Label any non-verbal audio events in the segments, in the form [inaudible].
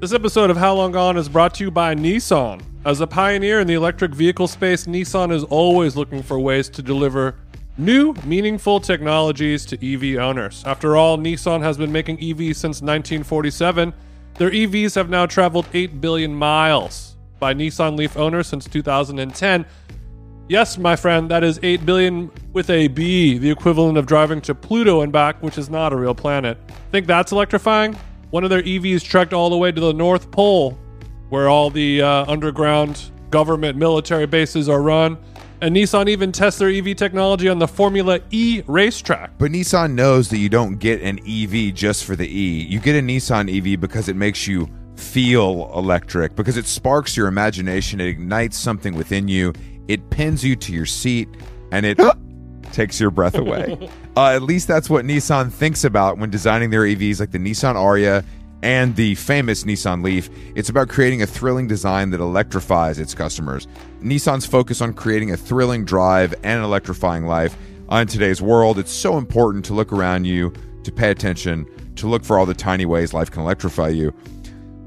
This episode of How Long Gone is brought to you by Nissan. As a pioneer in the electric vehicle space, Nissan is always looking for ways to deliver new, meaningful technologies to EV owners. After all, Nissan has been making EVs since 1947. Their EVs have now traveled 8 billion miles by Nissan Leaf owners since 2010. Yes, my friend, that is 8 billion with a B, the equivalent of driving to Pluto and back, which is not a real planet. Think that's electrifying? One of their EVs trekked all the way to the North Pole, where all the uh, underground government military bases are run. And Nissan even tests their EV technology on the Formula E racetrack. But Nissan knows that you don't get an EV just for the E. You get a Nissan EV because it makes you feel electric, because it sparks your imagination, it ignites something within you, it pins you to your seat, and it [gasps] [laughs] takes your breath away. [laughs] uh, at least that's what Nissan thinks about when designing their EVs like the Nissan Ariya and the famous Nissan Leaf. It's about creating a thrilling design that electrifies its customers. Nissan's focus on creating a thrilling drive and electrifying life. on today's world, it's so important to look around you, to pay attention, to look for all the tiny ways life can electrify you.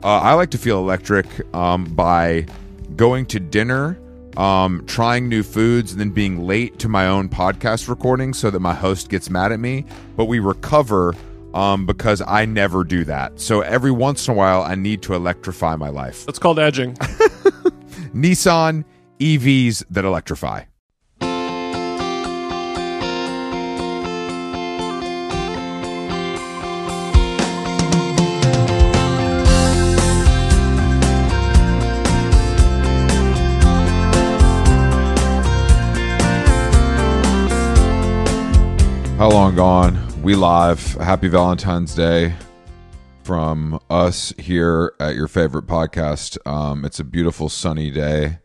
Uh, I like to feel electric um, by going to dinner, um, trying new foods, and then being late to my own podcast recording so that my host gets mad at me. But we recover um, because I never do that. So every once in a while, I need to electrify my life. That's called edging. [laughs] Nissan EVs that electrify. How long gone? We live. Happy Valentine's Day from us here at your favorite podcast. Um, it's a beautiful sunny day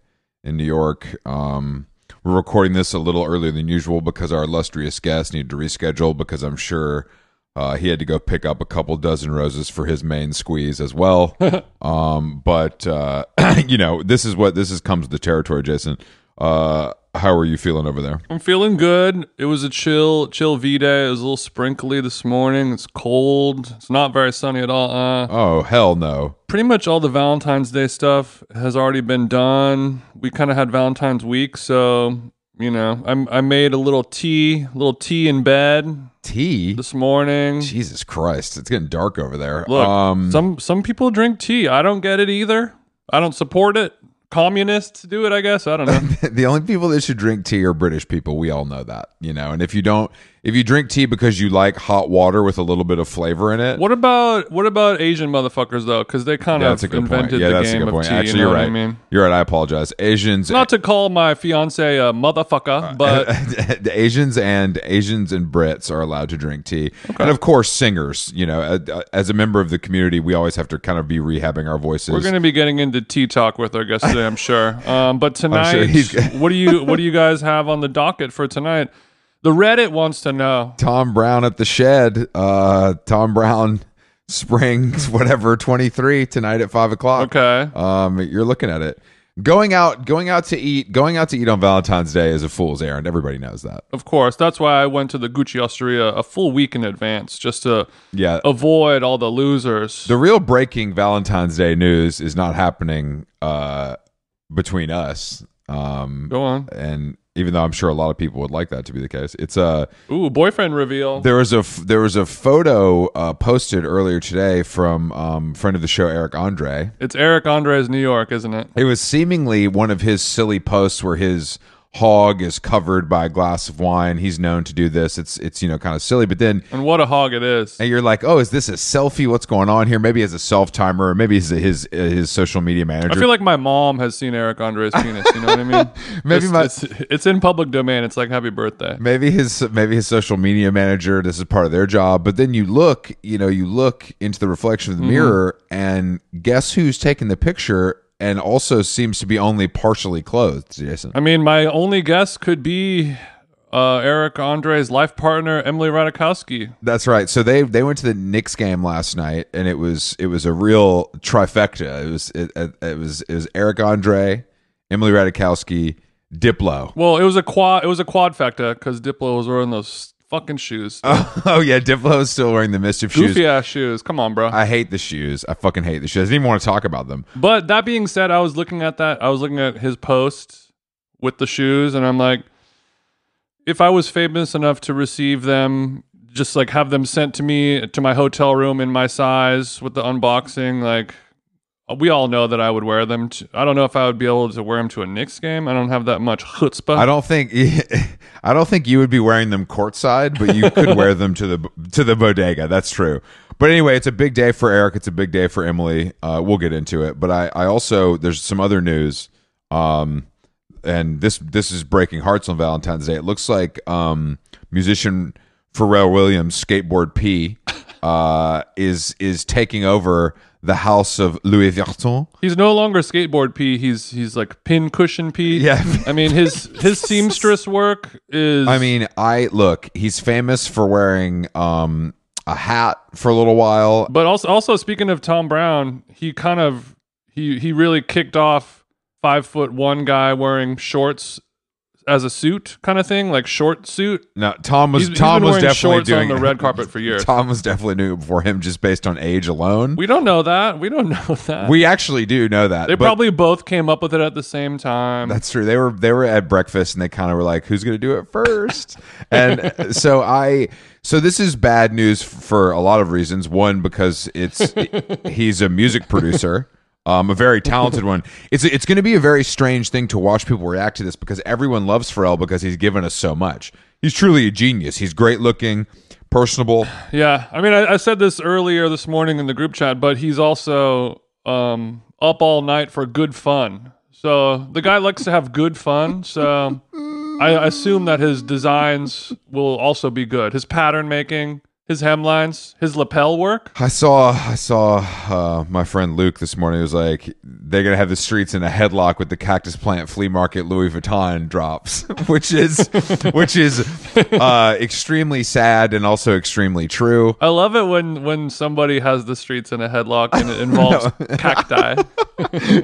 in New York. Um, we're recording this a little earlier than usual because our illustrious guest needed to reschedule because I'm sure uh, he had to go pick up a couple dozen roses for his main squeeze as well. [laughs] um, but uh, [clears throat] you know, this is what this is comes with the territory, Jason. Uh, how are you feeling over there? I'm feeling good. It was a chill, chill V day. It was a little sprinkly this morning. It's cold. It's not very sunny at all. Uh, Oh hell no! pretty much all the Valentine's Day stuff has already been done. We kind of had Valentine's week, so you know, I I made a little tea, a little tea in bed Tea. this morning. Jesus Christ! It's getting dark over there. Look, um, some some people drink tea. I don't get it either. I don't support it. Communists do it, I guess. I don't know. [laughs] the only people that should drink tea are British people. We all know that, you know. And if you don't, if you drink tea because you like hot water with a little bit of flavor in it, what about what about Asian motherfuckers though? Because they kind of a point. invented Yeah, the that's a game good of point. tea. Actually, you know you're right. I mean? You're right. I apologize. Asians, Not to call my fiance a motherfucker, but [laughs] the Asians and Asians and Brits are allowed to drink tea, and of course, singers. You know, as a member of the community, we always have to kind of be rehabbing our voices. We're going to be getting into tea talk with our guest today, I'm sure. [laughs] Um, but tonight, he's- what do you what do you guys have on the docket for tonight? The Reddit wants to know. Thom Browne at the shed. Uh, Thom Browne [laughs] Springs, whatever, twenty three tonight at five o'clock. Okay, Um, you're looking at it. Going out, going out to eat, going out to eat on Valentine's Day is a fool's errand. Everybody knows that. of course. That's why I went to the Gucci Osteria a full week in advance just to Yeah. avoid all the losers. The real breaking Valentine's Day news is not happening uh, between us. Um, Go on. and even though I'm sure a lot of people would like that to be the case, it's a Ooh, boyfriend reveal. there was a there was a photo uh, posted earlier today from um, friend of the show Eric Andre. It's Eric Andre's, New York, isn't it? It was seemingly one of his silly posts where his hog is covered by a glass of wine. He's known to do this. It's it's you know kind of silly, but then And what a hog it is. and you're like, oh, is this a selfie? What's going on here? Maybe as a self timer, or maybe as his uh, his social media manager. I feel like my mom has seen Eric Andre's penis. You know what I mean? [laughs] Maybe it's, my- it's, it's in public domain. It's like happy birthday. maybe his maybe his social media manager this is part of their job but then you look you know you look into the reflection of the mm-hmm. mirror and guess who's taking the picture and also seems to be only partially clothed jason I mean, my only guess could be uh, Eric Andre's life partner, Emily Ratajkowski. that's right so they they went to the Knicks game last night and it was it was a real trifecta it was it, it, it was it was Eric Andre Emily Ratajkowski Diplo Well, it was a quad. It was a quadfecta because Diplo was wearing those fucking shoes. [laughs] oh yeah, Diplo is still wearing the MSCHF shoes. Goofy ass shoes. Come on, bro. I hate the shoes. I fucking hate the shoes. I didn't even want to talk about them. But that being said, I was looking at that. I was looking at his post with the shoes, and I'm like, if I was famous enough to receive them, just like have them sent to me to my hotel room in my size with the unboxing, like we all know that I would wear them. To, I don't know if I would be able to wear them to a Knicks game. I don't have that much chutzpah. I don't think [laughs] I don't think you would be wearing them courtside, but you could wear them to the [laughs] to the bodega. That's true. But anyway, it's a big day for Eric. It's a big day for Emily. Uh, we'll get into it. But I, I also there's some other news. Um, and this this is breaking hearts on Valentine's Day. It looks like um, musician Pharrell Williams, skateboard P, [laughs] uh, is is taking over the house of Louis Vuitton. He's no longer skateboard P. He's he's like pin cushion P. [laughs] Yeah. I mean his his [laughs] seamstress work is. I mean, I look. He's famous for wearing um, a hat for a little while. But also also speaking of Thom Browne, he kind of he he really kicked off five foot one guy wearing shorts as a suit kind of thing, like short suit. No, Thom was He's- Thom was definitely doing on the red carpet [laughs] for years. Thom was definitely doing it before him, just based on age alone. We don't know that. We don't [laughs] know that. We actually do know that. they probably both came up with it at the same time. That's true. They were they were at breakfast and they kind of were like, "Who's going to do it first? [laughs] and so I so this is bad news for a lot of reasons. One because it's he's a music producer. Um, a very talented [laughs] one. It's it's going to be a very strange thing to watch people react to this because everyone loves Pharrell because he's given us so much. He's truly a genius. He's great looking, personable. [sighs] Yeah, I mean, I, I said this earlier this morning in the group chat, but he's also um, up all night for good fun. So the guy likes to have good fun. So [laughs] I assume that his designs will also be good. His pattern making, his hemlines, his lapel work. I saw I saw uh, my friend Luke this morning. He was like, they're gonna have the streets in a headlock with the cactus plant flea market Louis Vuitton drops, [laughs] which is [laughs] which is uh, extremely sad and also extremely true. I love it when when somebody has the streets in a headlock and it involves [laughs] cacti.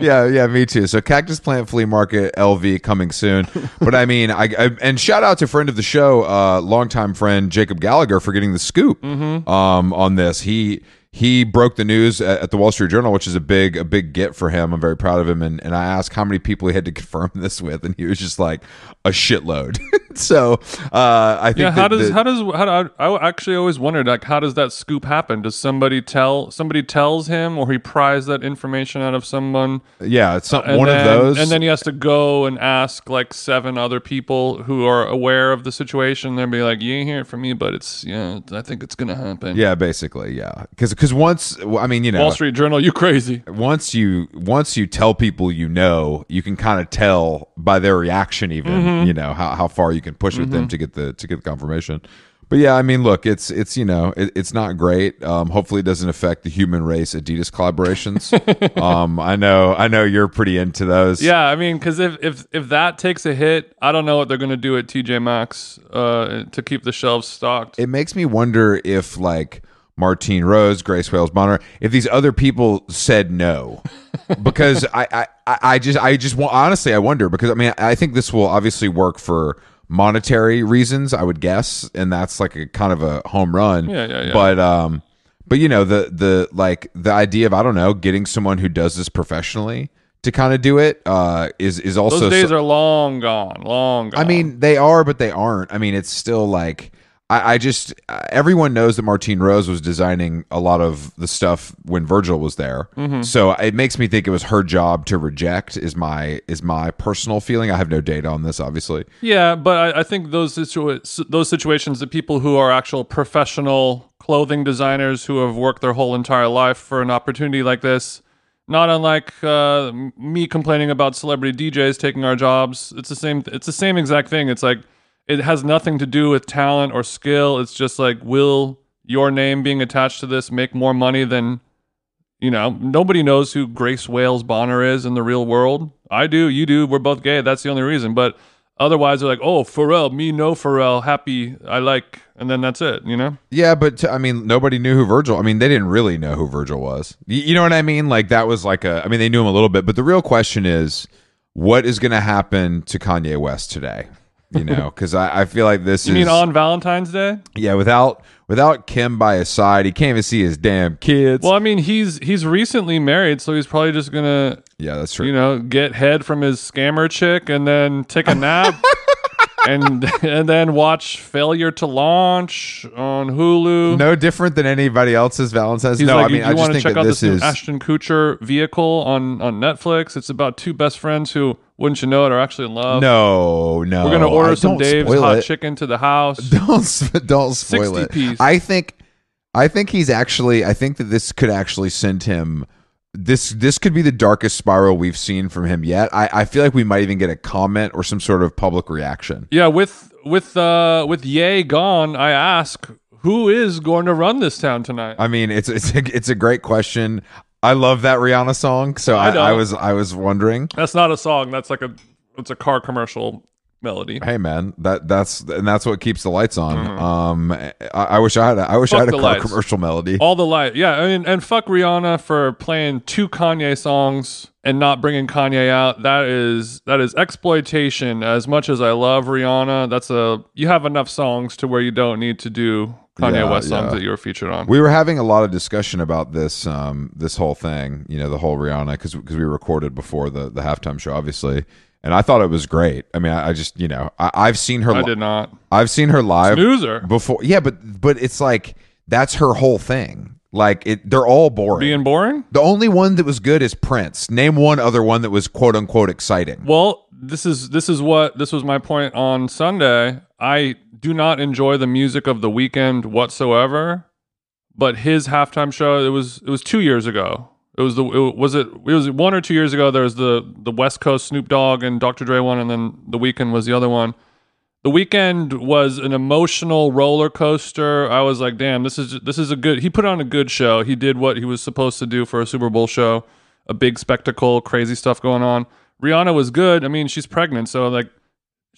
yeah, yeah, me too. So Cactus Plant Flea Market LV coming soon. But I mean, I, I and shout out to friend of the show, uh, longtime friend Jacob Gallagher for getting the scoop um, on this. He he broke the news at, the Wall Street Journal, which is a big a big get for him. I'm very proud of him. And and I asked how many people he had to [laughs] confirm this with, and he was just like a shitload. [laughs] so uh, I think Yeah, how does the- how does how do I, I actually always wondered like how does that scoop happen? Does somebody tell somebody tells him or he pries that information out of someone? yeah, it's not and one then, of those. and then he has to go and ask like seven other people who are aware of the situation. They'll be like, "You ain't hear it from me, but it's yeah, I think it's gonna happen." yeah, basically, yeah, because because once I mean, you know, Wall Street Journal, you crazy? once you once you tell people you know, you can kind of tell by their reaction, even Mm-hmm. you know how, how far you can push with them to get the to get the confirmation. But yeah, I mean, look, it's it's you know it, it's not great. Um, hopefully, it doesn't affect the human race Adidas collaborations. [laughs] um, I know I know you're pretty into those. Yeah, I mean, because if if if that takes a hit, I don't know what they're gonna do at TJ Maxx uh, to keep the shelves stocked. it makes me wonder if like Martine Rose, Grace Wales Bonner, if these other people said no, [laughs] because I, I, I just, I just want, honestly, I wonder because I mean, I think this will obviously work for monetary reasons, I would guess, and that's like a kind of a home run. Yeah, yeah, yeah. But, um, but you know, the, the, like the idea of, I don't know, getting someone who does this professionally to kind of do it, uh, is, is also, Those days so- are long gone, long gone. I mean, they are, but they aren't. I mean, it's still like I, I just uh, everyone knows that Martine Rose was designing a lot of the stuff when Virgil was there. Mm-hmm. So it makes me think it was her job to reject. Is my is my personal feeling. I have no data on this, obviously. Yeah, but I, I think those situa- those situations, the people who are actual professional clothing designers who have worked their whole entire life for an opportunity like this, not unlike uh, me complaining about celebrity DJs taking our jobs. It's the same. It's the same exact thing. It's like it has nothing to do with talent or skill. It's just like will your name being attached to this make more money than you know, nobody knows who Grace Wales Bonner is in the real world. I do, you do. We're both gay. That's the only reason. But otherwise, they're like, oh, Pharrell, me no Pharrell, happy, I like, and then that's it. You know? Yeah, but t- I mean, nobody knew who Virgil. I mean, they didn't really know who Virgil was. Y- you know what I mean? Like that was like a. I mean, they knew him a little bit, but the real question is, what is going to happen to Kanye West today? You know, because I, I feel like this You is mean on Valentine's Day? yeah without without Kim by his side, he can't even see his damn kids. Well, I mean, he's he's recently married, so he's probably just gonna, yeah, that's true. you know, get head from his scammer chick and then take a nap. [laughs] And and then watch Failure to Launch on Hulu. no different than anybody else's Valentine's. He's no, like, I mean, you, I just want to think check that out this this new is Ashton Kutcher vehicle on on Netflix? It's about two best friends who, wouldn't you know it, are actually in love. no, no. We're gonna order I- some Dave's hot it. chicken to the house. [laughs] Don't don't spoil 60 it. piece. I think I think he's actually I think that this could actually send him this this could be the darkest spiral we've seen from him yet. I, I feel like we might even get a comment or some sort of public reaction. Yeah, with with uh with Ye gone, I ask who is going to run this town tonight. I mean, it's it's a, it's a great question. I love that Rihanna song, so I I. I was I was wondering. That's not a song. That's like a it's a car commercial melody. Hey man, that that's and that's what keeps the lights on. Um, I, I wish I had a, I wish I Mm-hmm. Had a car lights. commercial melody. All the light, yeah, I mean, and fuck Rihanna for playing two Kanye songs and not bringing Kanye out. That is that is exploitation. As much as I love Rihanna, that's a you have enough songs to where you don't need to do Kanye Yeah, West songs yeah. that you were featured on. We were having a lot of discussion about this um this whole thing, you know, the whole Rihanna because because we recorded before the the halftime show, obviously, and I thought it was great. I mean, I, I just you know I, I've seen her I li- did not. I've seen her live Snoozer. before, yeah, but but it's like that's her whole thing. Like it, they're all boring. Being boring? the only one that was good is Prince. Name one other one that was quote unquote exciting. Well, this is this is what this was my point on Sunday. I do not enjoy the music of the Weeknd whatsoever, but his halftime show it was it was 2 years ago. It was the it, was it it was one or 2 years ago there was the the West Coast Snoop Dogg and Dr. Dre one and then the Weeknd was the other one. The Weeknd was an emotional roller coaster. I was like, "Damn, this is this is a good." He put on a good show. He did what he was supposed to do for a Super Bowl show, a big spectacle, crazy stuff going on. Rihanna was good. I mean, she's pregnant, so like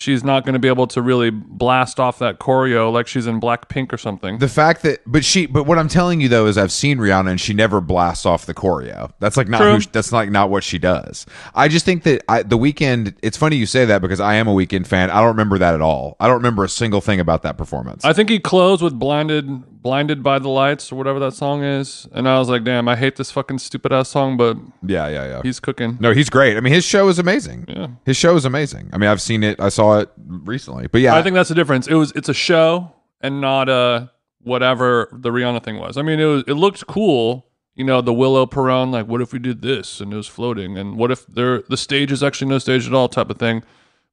she's not going to be able to really blast off that choreo like she's in Blackpink or something. The fact that, but she, but what I'm telling you though is I've seen Rihanna and she never blasts off the choreo. That's like not who, that's like not what she does. I just think that I, the Weeknd. It's funny you say that because I am a Weeknd fan. I don't remember that at all. I don't remember a single thing about that performance. I think he closed with blinded blinded by the lights or whatever that song is, and I was like, "Damn, I hate this fucking stupid ass song, but yeah, yeah, yeah. he's cooking." no, he's great. I mean, his show is amazing. Yeah. His show is amazing. I mean, I've seen it. I saw it recently. But yeah, I think that's the difference. It was it's a show and not a whatever the Rihanna thing was. I mean, it was it looked cool. You know, the Willo Perron, like, what if we did this and it was floating, and what if there the stage is actually no stage at all, type of thing.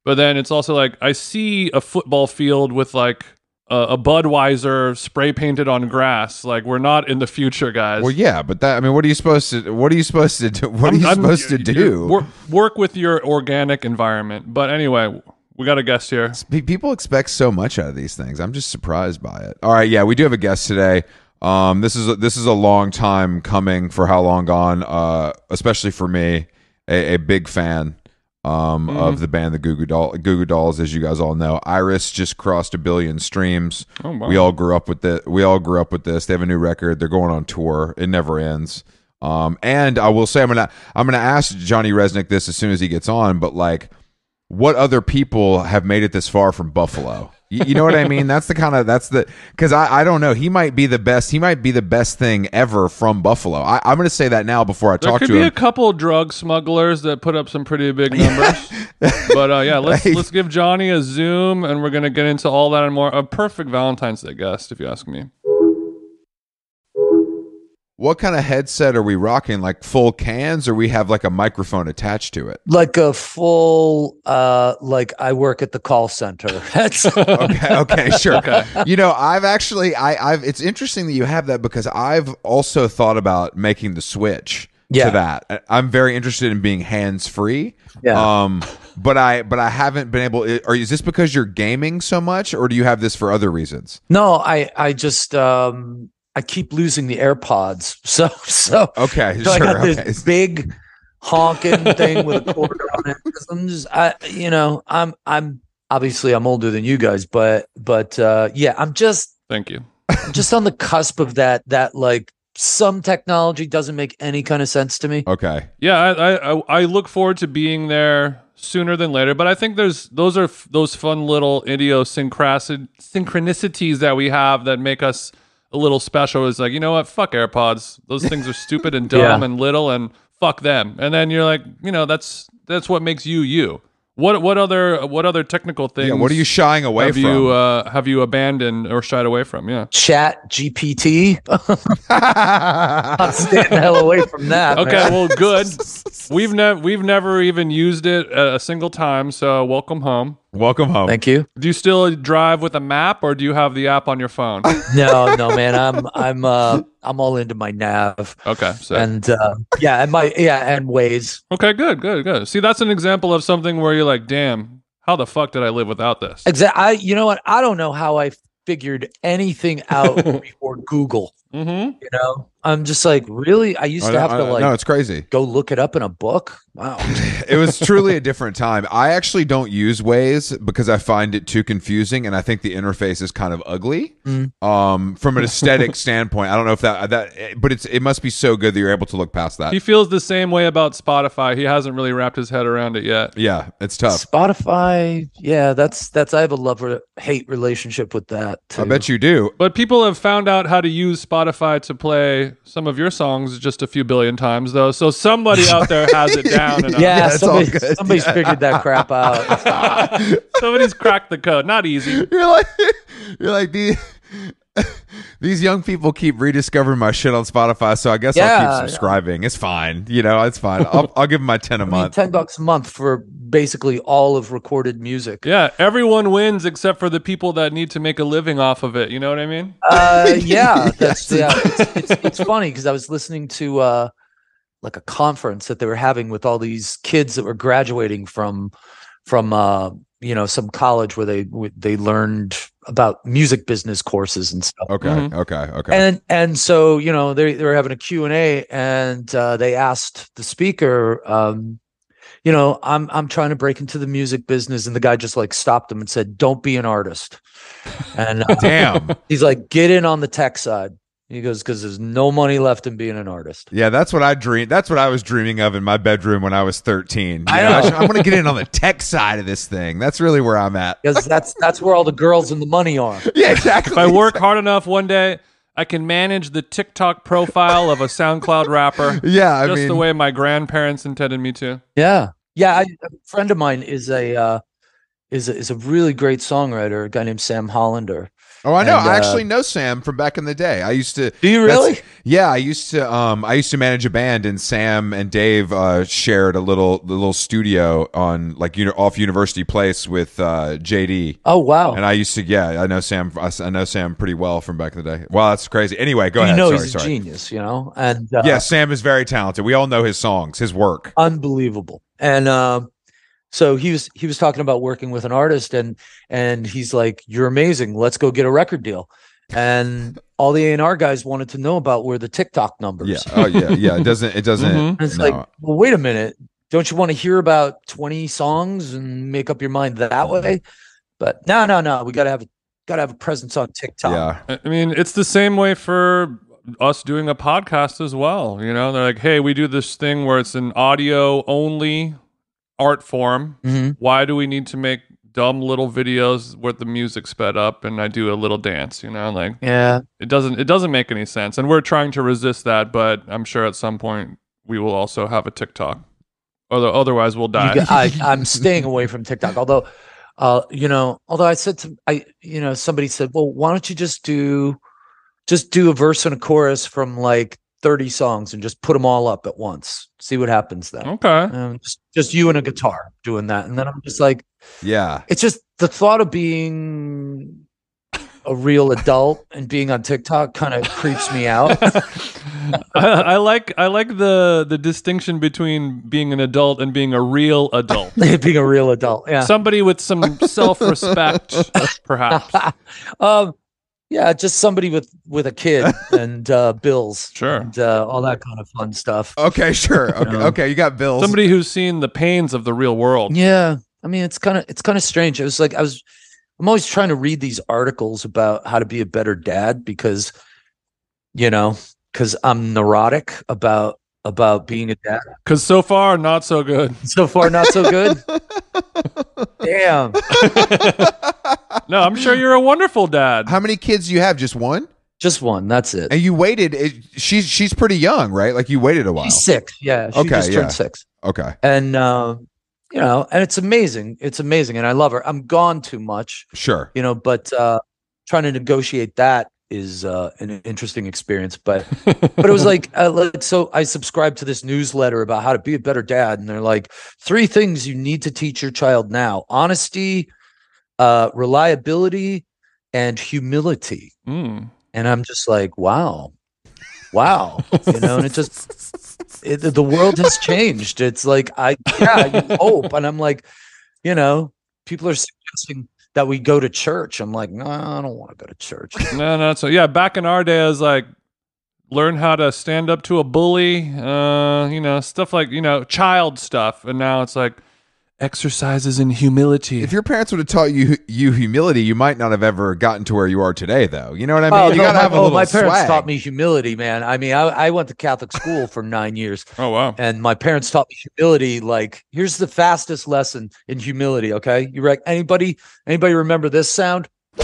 But then it's also like I see a football field with like a, a Budweiser spray painted on grass. Like we're not in the future, guys. Well, yeah, but that. I mean, what are you supposed to? What are you supposed to do? [laughs] What are you I'm- supposed to do? Work, work with your organic environment. But anyway, we got a guest here. People expect so much out of these things. I'm just surprised by it. All right, yeah, we do have a guest today. Um, this is a, this is a long time coming for how long gone. Uh, especially for me, a, a big fan um, of the band the Goo Goo, Doll- Goo Goo Dolls, as you guys all know. Iris just crossed a billion streams. Oh, wow. We all grew up with it. We all grew up with this. They have a new record. They're going on tour. It never ends. Um, and I will say, I'm gonna I'm gonna ask Johnny Rzeznik this as soon as he gets on. But like, what other people have made it this far from Buffalo? You, you know what I mean? That's the kind of that's the because I I don't know. He might be the best. He might be the best thing ever from Buffalo. I, I'm gonna say that now before I There talk could to be him. a couple drug smugglers that put up some pretty big numbers. but uh, yeah, let's [laughs] let's give Johnny a zoom, and we're gonna get into all that and more. A perfect Valentine's Day guest, if you ask me. What kind of headset are we rocking? Like full cans, or we have like a microphone attached to it? like a full uh like i work at the call center [laughs] that's [laughs] okay okay sure Okay. you know i've actually i i've it's interesting that you have that because i've also thought about making the switch Yeah. to that i'm very interested in being hands free Yeah. um but i but i haven't been able or is this because you're gaming so much or do you have this for other reasons no i i just um i keep losing the airpods [laughs] so so okay so i sure got this big honking [laughs] thing with a cord on it. i'm just i you know i'm i'm obviously i'm older than you guys but but uh yeah i'm just Thank you. I'm just on the cusp of that that like some technology doesn't make any kind of sense to me. Okay. Yeah, I, I I- I look forward to being there sooner than later. But I think there's those are f- those fun little idiosyncrasid synchronicities that we have that make us a little special. Is like you know what? Fuck AirPods. Those things are stupid and [laughs] dumb Yeah. and little, and fuck them. And then you're like, you know, that's that's what makes you you. What what other what other technical things? Yeah. What are you shying away have from? you uh, have you abandoned or shied away from? Yeah. Chat GPT. I'm [laughs] staying the hell away from that. Okay, man. well, good. We've never we've never even used it a, a single time. So welcome home. Welcome home. Thank you. Do you still drive with a map, or do you have the app on your phone? [laughs] No, no, man. I'm I'm uh I'm all into my nav Okay, so and uh yeah, and my yeah, and Waze. okay, good, good, good. See, that's an example of something where you're like, damn, how the fuck did I live without this? Exactly. I you know what? I don't know how I figured anything out [laughs] before Google. Mm-hmm. You know, I'm just like, really? I used I to know- have to like no, it's crazy. go look it up in a book. Wow. [laughs] it was truly a different time. I actually don't use Waze because I find it too confusing, and I think the interface is kind of ugly. Mm. Um, from an aesthetic [laughs] standpoint, I don't know if that that, but it's it must be so good that you're able to look past that. He feels the same way about Spotify. He hasn't really wrapped his head around it yet. yeah, it's tough. Spotify, yeah, that's that's I have a love hate relationship with that. Too. I bet you do. But people have found out how to use Spotify to play some of your songs just a few billion times, though. So somebody out there has it down. And [laughs] Yeah, Yeah, somebody, somebody's Yeah. figured that crap out. [laughs] somebody's cracked the code. Not easy. You're like [laughs] you're like these [laughs] these young people keep rediscovering my shit on Spotify, so I guess I'll keep subscribing. It's fine, you know, it's fine. I'll, [laughs] I'll give them my ten a I mean, month. ten bucks a month for basically all of recorded music. Yeah, everyone wins except for the people that need to make a living off of it. You know what I mean? Uh, [laughs] yeah, that's yeah. It's, it's, it's funny because I was listening to uh, like a conference that they were having with all these kids that were graduating from from uh, you know some college where they they learned about music business courses and stuff. Okay, Mhm. okay, okay. And and so you know they they were having a Q and A and uh, they asked the speaker, um, you know, I'm I'm trying to break into the music business, and the guy just like stopped him and said, "Don't be an artist." And uh, [laughs] Damn. he's like, "Get in on the tech side." He goes, "Because there's no money left in being an artist." Yeah, that's what I dream. That's what I was dreaming of in my bedroom when I was 13. You I know, know. I am going to get in on the tech side of this thing. That's really where I'm at. Because that's that's where all the girls and the money are. [laughs] Yeah, exactly. If I work hard enough one day, I can manage the TikTok profile of a SoundCloud rapper. [laughs] Yeah, I just mean, the way my grandparents intended me to. Yeah, yeah. I, a friend of mine is a uh, is a, is a really great songwriter. A guy named Sam Hollander. Oh, I know. and, I uh, actually know Sam from back in the day. I used to. Do you really? Yeah, I used to. Um, I used to manage a band, and Sam and Dave uh, shared a little, the little studio on like uni- off University Place with uh, JD. Oh wow. And I used to, yeah, I know Sam. I know Sam pretty well from back in the day. Wow, that's crazy. Anyway, go you ahead. know sorry, he's a sorry. genius, you know, and uh, Yeah, Sam is very talented. We all know his songs, his work. unbelievable. And um, so he was he was talking about working with an artist, and and he's like, "You're amazing. Let's go get a record deal." And all the A and R guys wanted to know about were the TikTok numbers. Yeah. Oh yeah. Yeah. It doesn't. It doesn't. Mhm. It's no. like, well, wait a minute. Don't you want to hear about 20 songs and make up your mind that way? But no, no, no. We gotta have gotta have a presence on TikTok. yeah. I I mean, it's the same way for us doing a podcast as well. You know, they're like, hey, we do this thing where it's an audio only art form. Mhm. Why do we need to make dumb little videos with the music sped up and I do a little dance? You know, like Yeah. it doesn't it doesn't make any sense. And we're trying to resist that, but I'm sure at some point we will also have a TikTok. Other, otherwise, we'll die. [laughs] I'm staying away from TikTok. Although, uh, you know, although I said to I, you know, somebody said, well, why don't you just do, just do a verse and a chorus from like 30 songs and just put them all up at once. See what happens then. okay. Um, just, just you and a guitar doing that, and then I'm just like, Yeah. it's just the thought of being a real adult and being on TikTok kind of creeps me out. [laughs] I, I like I like the the distinction between being an adult and being a real adult. [laughs] being a real adult, yeah. Somebody with some self respect, [laughs] perhaps. um, yeah, just somebody with with a kid [laughs] and uh, bills, Sure. and uh, all that kind of fun stuff. Okay. Sure. [laughs] Okay. know. Okay. You got bills. Somebody who's seen the pains of the real world. Yeah, I mean, it's kind of it's kind of strange. It was like I was, I'm always trying to read these articles about how to be a better dad because, you know, because I'm neurotic about about being a dad. Because so far, not so good. [laughs] So far, not so good. [laughs] Damn. [laughs] No, I'm sure you're a wonderful dad. How many kids do you have? Just one? Just one. That's it. And you waited. It, she's she's pretty young, right? Like you waited a while. She's six. Yeah. She Okay, just turned yeah. six. Okay, And uh, you know, and it's amazing. It's amazing, and I love her. I'm gone too much, sure. you know, but uh, trying to negotiate that is uh, an interesting experience. But [laughs] but it was like, uh, like so I subscribed to this newsletter about how to be a better dad, and they're like three things you need to teach your child now: honesty, uh, reliability, and humility. Mm. And I'm just like, wow, wow, you know, and it just it, the world has changed. It's like I yeah, you hope, and I'm like, you know, people are suggesting that we go to church. I'm like, no, I don't want to go to church. [laughs] No, no. So yeah, back in our day, I was like, learn how to stand up to a bully. Uh, you know, stuff like you know, child stuff. And now it's like exercises in humility. If your parents would have taught you you humility, you might not have ever gotten to where you are today, though. You know what I mean? Oh, you no, gotta my, have a oh, little my parents swag. taught me humility, man. I mean, I, I went to Catholic school for nine years, [laughs] oh wow. and my parents taught me humility. Like, here's the fastest lesson in humility. Okay, you right? Anybody, anybody remember this sound? [laughs]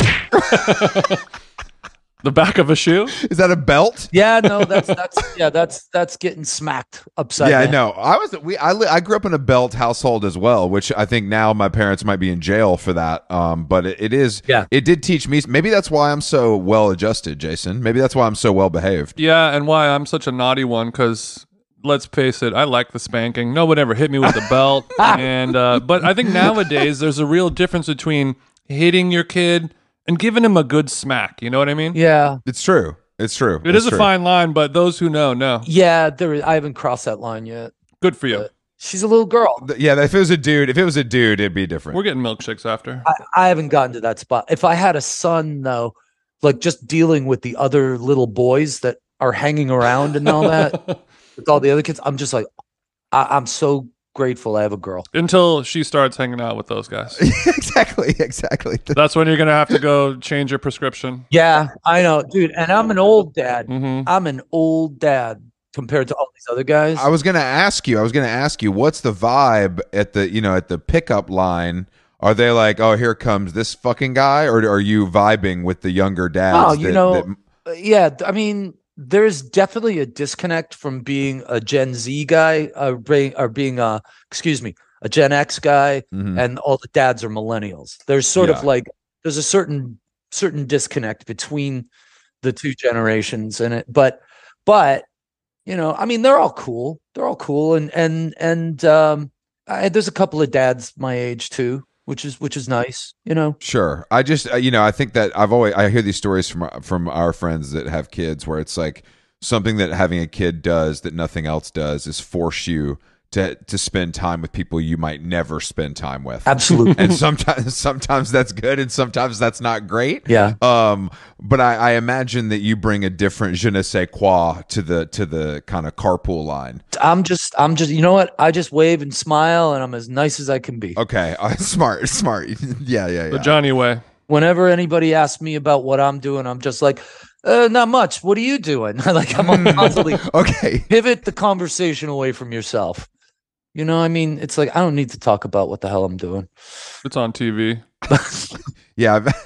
The back of a shoe. Is that a belt? Yeah, no, that's that's yeah, that's that's getting smacked upside. yeah, I down. know. I was we I li- I grew up in a belt household as well, which I think now my parents might be in jail for that. Um, but it, it is. Yeah. It did teach me. Maybe that's why I'm so well adjusted, Jason. Maybe that's why I'm so well behaved. Yeah, and why I'm such a naughty one because let's face it, I like the spanking. No one ever hit me with a belt, [laughs] and uh, but I think nowadays there's a real difference between hitting your kid and giving him a good smack. You know what I mean? Yeah, It's true. It's true. It It's is a fine line, but those who know know. yeah. There, is- I haven't crossed that line yet. Good for you. But- She's a little girl. Yeah, if it was a dude, if it was a dude, it'd be different. We're getting milkshakes after. I, I haven't gotten to that spot. If I had a son, though, like just dealing with the other little boys that are hanging around and all that [laughs] with all the other kids, I'm just like, I, I'm so grateful I have a girl. [laughs] Until she starts hanging out with those guys. [laughs] exactly. Exactly. [laughs] That's when you're gonna have to go change your prescription. Yeah, I know, dude. And I'm an old dad. hmm I'm an old dad compared to all these other guys. I was gonna ask you. I was gonna ask you, what's the vibe at the you know at the pickup line? Are they like, oh, here comes this fucking guy, or are you vibing with the younger dads? Oh, you know, Uh, yeah, I mean, there's definitely a disconnect from being a Gen Z guy, uh, or being a, excuse me, a Gen X guy, Mhm. and all the dads are millennials. There's sort Yeah. of like there's a certain certain disconnect between the two generations, and it, but but you know, I mean, they're all cool. They're all cool, and and and um, I, there's a couple of dads my age too, which is which is nice. You know, Sure. I just uh, you know I think that I've always I hear these stories from from our friends that have kids where it's like something that having a kid does that nothing else does is force you to to spend time with people you might never spend time with. absolutely, And sometimes [laughs] sometimes that's good and sometimes that's not great. yeah. Um, but I, I imagine that you bring a different je ne sais quoi to the to the kind of carpool line. I'm just, I'm just, you know what? I just wave and smile, and I'm as nice as I can be. Okay, [laughs] uh, smart, smart. [laughs] yeah, yeah, The. Johnny way. Whenever anybody asks me about what I'm doing, I'm just like, uh, not much. What are you doing? like I'm constantly okay, pivot the conversation away from yourself. You know, I mean, it's like I don't need to talk about what the hell I'm doing. It's on TV. [laughs] yeah. I've- [laughs]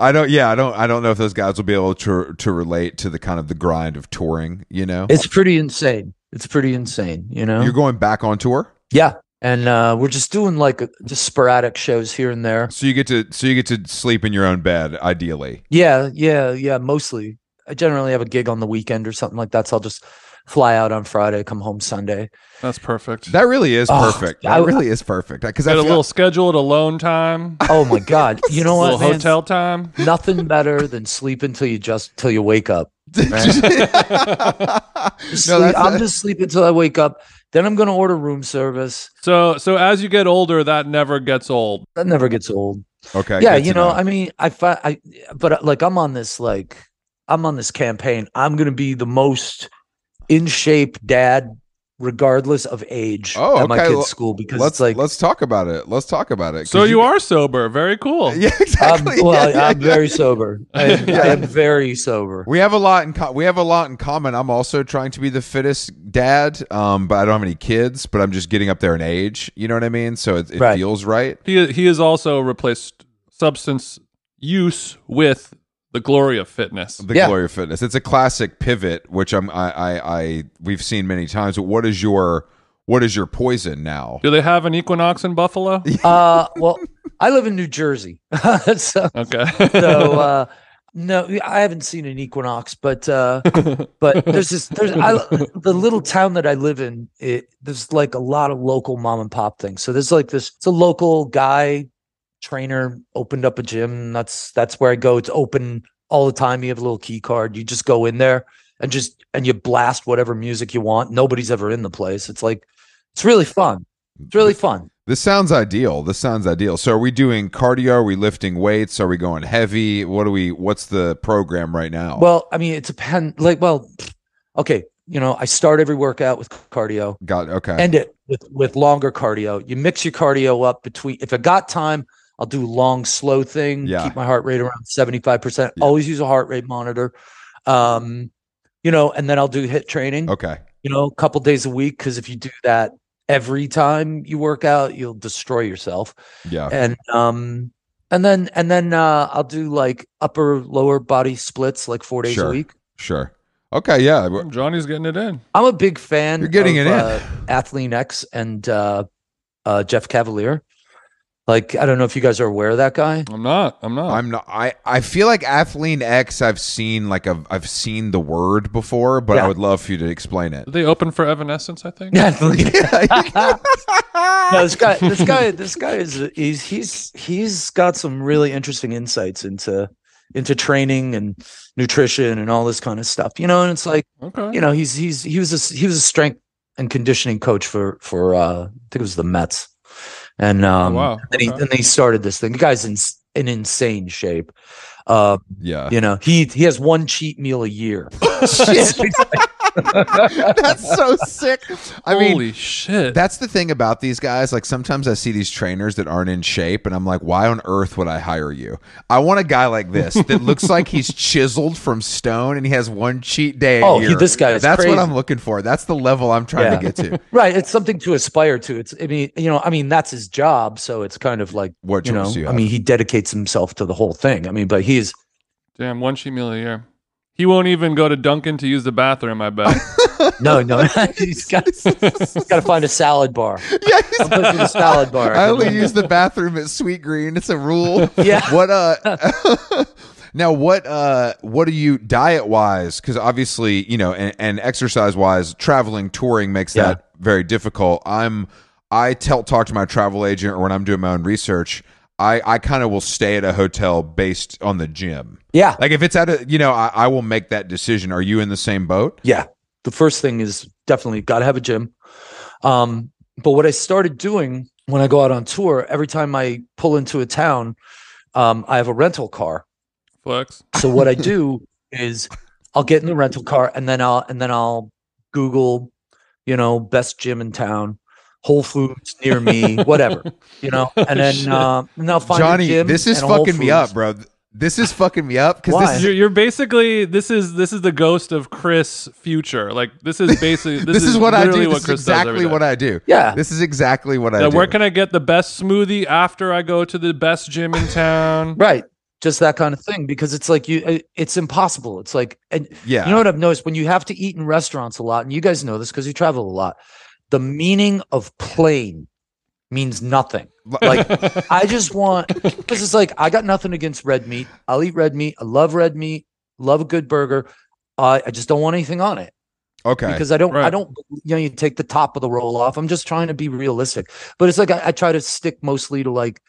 I don't. Yeah, I don't. I don't know if those guys will be able to to relate to the kind of the grind of touring. You know, It's pretty insane. It's pretty insane. You know. you're going back on tour, yeah, and uh, we're just doing like just sporadic shows here and there. so you get to so you get to sleep in your own bed, ideally. Yeah, yeah, yeah. Mostly, I generally have a gig on the weekend or something like that. So I'll just fly out on Friday, come home Sunday. That's perfect. That really is Oh, perfect. I- That really is perfect. Because I Got a feel- little scheduled alone time, Oh my god! [laughs] You know a what, little man? hotel time. Nothing better than sleep until you just till you wake up. Just [laughs] [laughs] No, sleep- I'm just sleeping until I wake up. Then I'm gonna order room service. So so as you get older, that never gets old. That never gets old. okay. yeah, you to know, I mean, I find I, but uh, like I'm on this like I'm on this campaign. I'm gonna be the most in shape dad regardless of age Oh, at my kids' school because let's it's like let's talk about it. Let's talk about it. So you are sober. Very cool. [laughs] [laughs] Yeah, I'm, exactly. well, Yeah, yeah, I'm yeah. very sober. I am, I am [laughs] very sober. We have a lot in co- we have a lot in common. I'm also trying to be the fittest dad, um, but I don't have any kids. But I'm just getting up there in age. You know what I mean? So it, it Right. feels right. He he has also replaced substance use with the glory of fitness. The Yeah. glory of fitness. It's a classic pivot, which I'm I, I I we've seen many times. But what is your what is your poison now? Do they have an Equinox in Buffalo? [laughs] Uh, well, I live in New Jersey, [laughs] so, Okay. so uh, no, I haven't seen an equinox, but uh, [laughs] but there's this there's I, the little town that I live in. It, there's like a lot of local mom and pop things. So there's like this. It's a local guy trainer opened up a gym. That's that's where I go. It's open all the time. You have a little key card. You just go in there and just and you blast whatever music you want. Nobody's ever in the place. It's like it's really fun. It's really fun. This sounds ideal. This sounds ideal. So are we doing cardio? Are we lifting weights? Are we going heavy? What do we what's the program right now? Well, I mean, it depends. Like, well, okay, you know, I start every workout with cardio, got okay. end it with with longer cardio. You mix your cardio up between. If I got time, I'll do long, slow thing. Yeah. Keep my heart rate around seventy five percent. Yeah. Always use a heart rate monitor. Um, you know, and then I'll do HIIT training. okay. You know, a couple days a week because if you do that every time you work out, you'll destroy yourself Yeah. and um and then and then uh i'll do like upper lower body splits like four days Sure. a week Sure. Okay, yeah. Johnny's getting it in. i'm a big fan You're getting of, it in. uh, athlean x and uh uh Jeff Cavaliere like i don't know if you guys are aware of that guy I'm not. I'm not. I'm not I I feel like Athlean X I've seen like a, I've seen the word before, but I would love for you to explain it. Did they open for Evanescence? I think. [laughs] Athlean- [laughs] no this guy this guy this guy is he's he's he's got some really interesting insights into into training and nutrition and all this kind of stuff you know and it's like Okay. you know he's he's he was a he was a strength and conditioning coach for for uh I think it was the Mets, and um Oh, wow. and he and they started this thing. The guy's in in insane shape. Uh, Yeah. you know he he has one cheat meal a year. [laughs] [laughs] [laughs] That's so sick. I mean, Holy shit. That's the thing about these guys. Like sometimes I see these trainers that aren't in shape, and I'm like, why on earth would I hire you? I want a guy like this that looks like he's [laughs] chiseled from stone, and he has one cheat day. A Oh, he- year. this guy is That's crazy. what I'm looking for. That's the level I'm trying Yeah. to get to. [laughs] right, it's something to aspire to. It's I mean you know I mean that's his job, so it's kind of like What you know you I mean he dedicates himself to the whole thing. I mean, but he's Damn, one sheet meal a year. He won't even go to Dunkin' to use the bathroom. I bet. [laughs] no no [laughs] he's got he's got to find a salad bar. Yeah, I'll put you in the salad bar. I only use the bathroom at Sweetgreen. It's a rule. [laughs] Yeah. What uh now what uh what do you diet wise? Because obviously, you know, and, and exercise wise, traveling, touring makes Yeah. that very difficult. I'm I tell talk to my travel agent or when I'm doing my own research, I, I kind of will stay at a hotel based on the gym. Yeah. Like if it's at a you know, I, I will make that decision. Are you in the same boat? Yeah. The first thing is definitely got to have a gym. Um, but what I started doing when I go out on tour, every time I pull into a town, um, I have a rental car. Flex. So what I do [laughs] is I'll get in the rental car and then I'll and then I'll Google, you know, best gym in town, Whole Foods near me, whatever, [laughs] you know, and then uh, and I'll find a Johnny, gym this is and a Whole fucking me up, bro. This is fucking me up because this is You're, you're basically this is this is the ghost of Chris' future. Like this is basically [laughs] this, this, is, what I do. What This Chris does exactly what I do. Yeah. This is exactly what I Yeah, do. where can I get the best smoothie after I go to the best gym in town? [laughs] Right. Just that kind of thing because it's like you it's impossible. It's like and yeah. You know what I've noticed when you have to eat in restaurants a lot, and you guys know this because you travel a lot. The meaning of plain means nothing. Like [laughs] I just want because it's like I got nothing against red meat. I'll eat red meat. I love red meat. Love a good burger. I I just don't want anything on it okay. because I don't I don't you know you take the top of the roll off. I'm just trying to be realistic. But it's like I, I try to stick mostly to like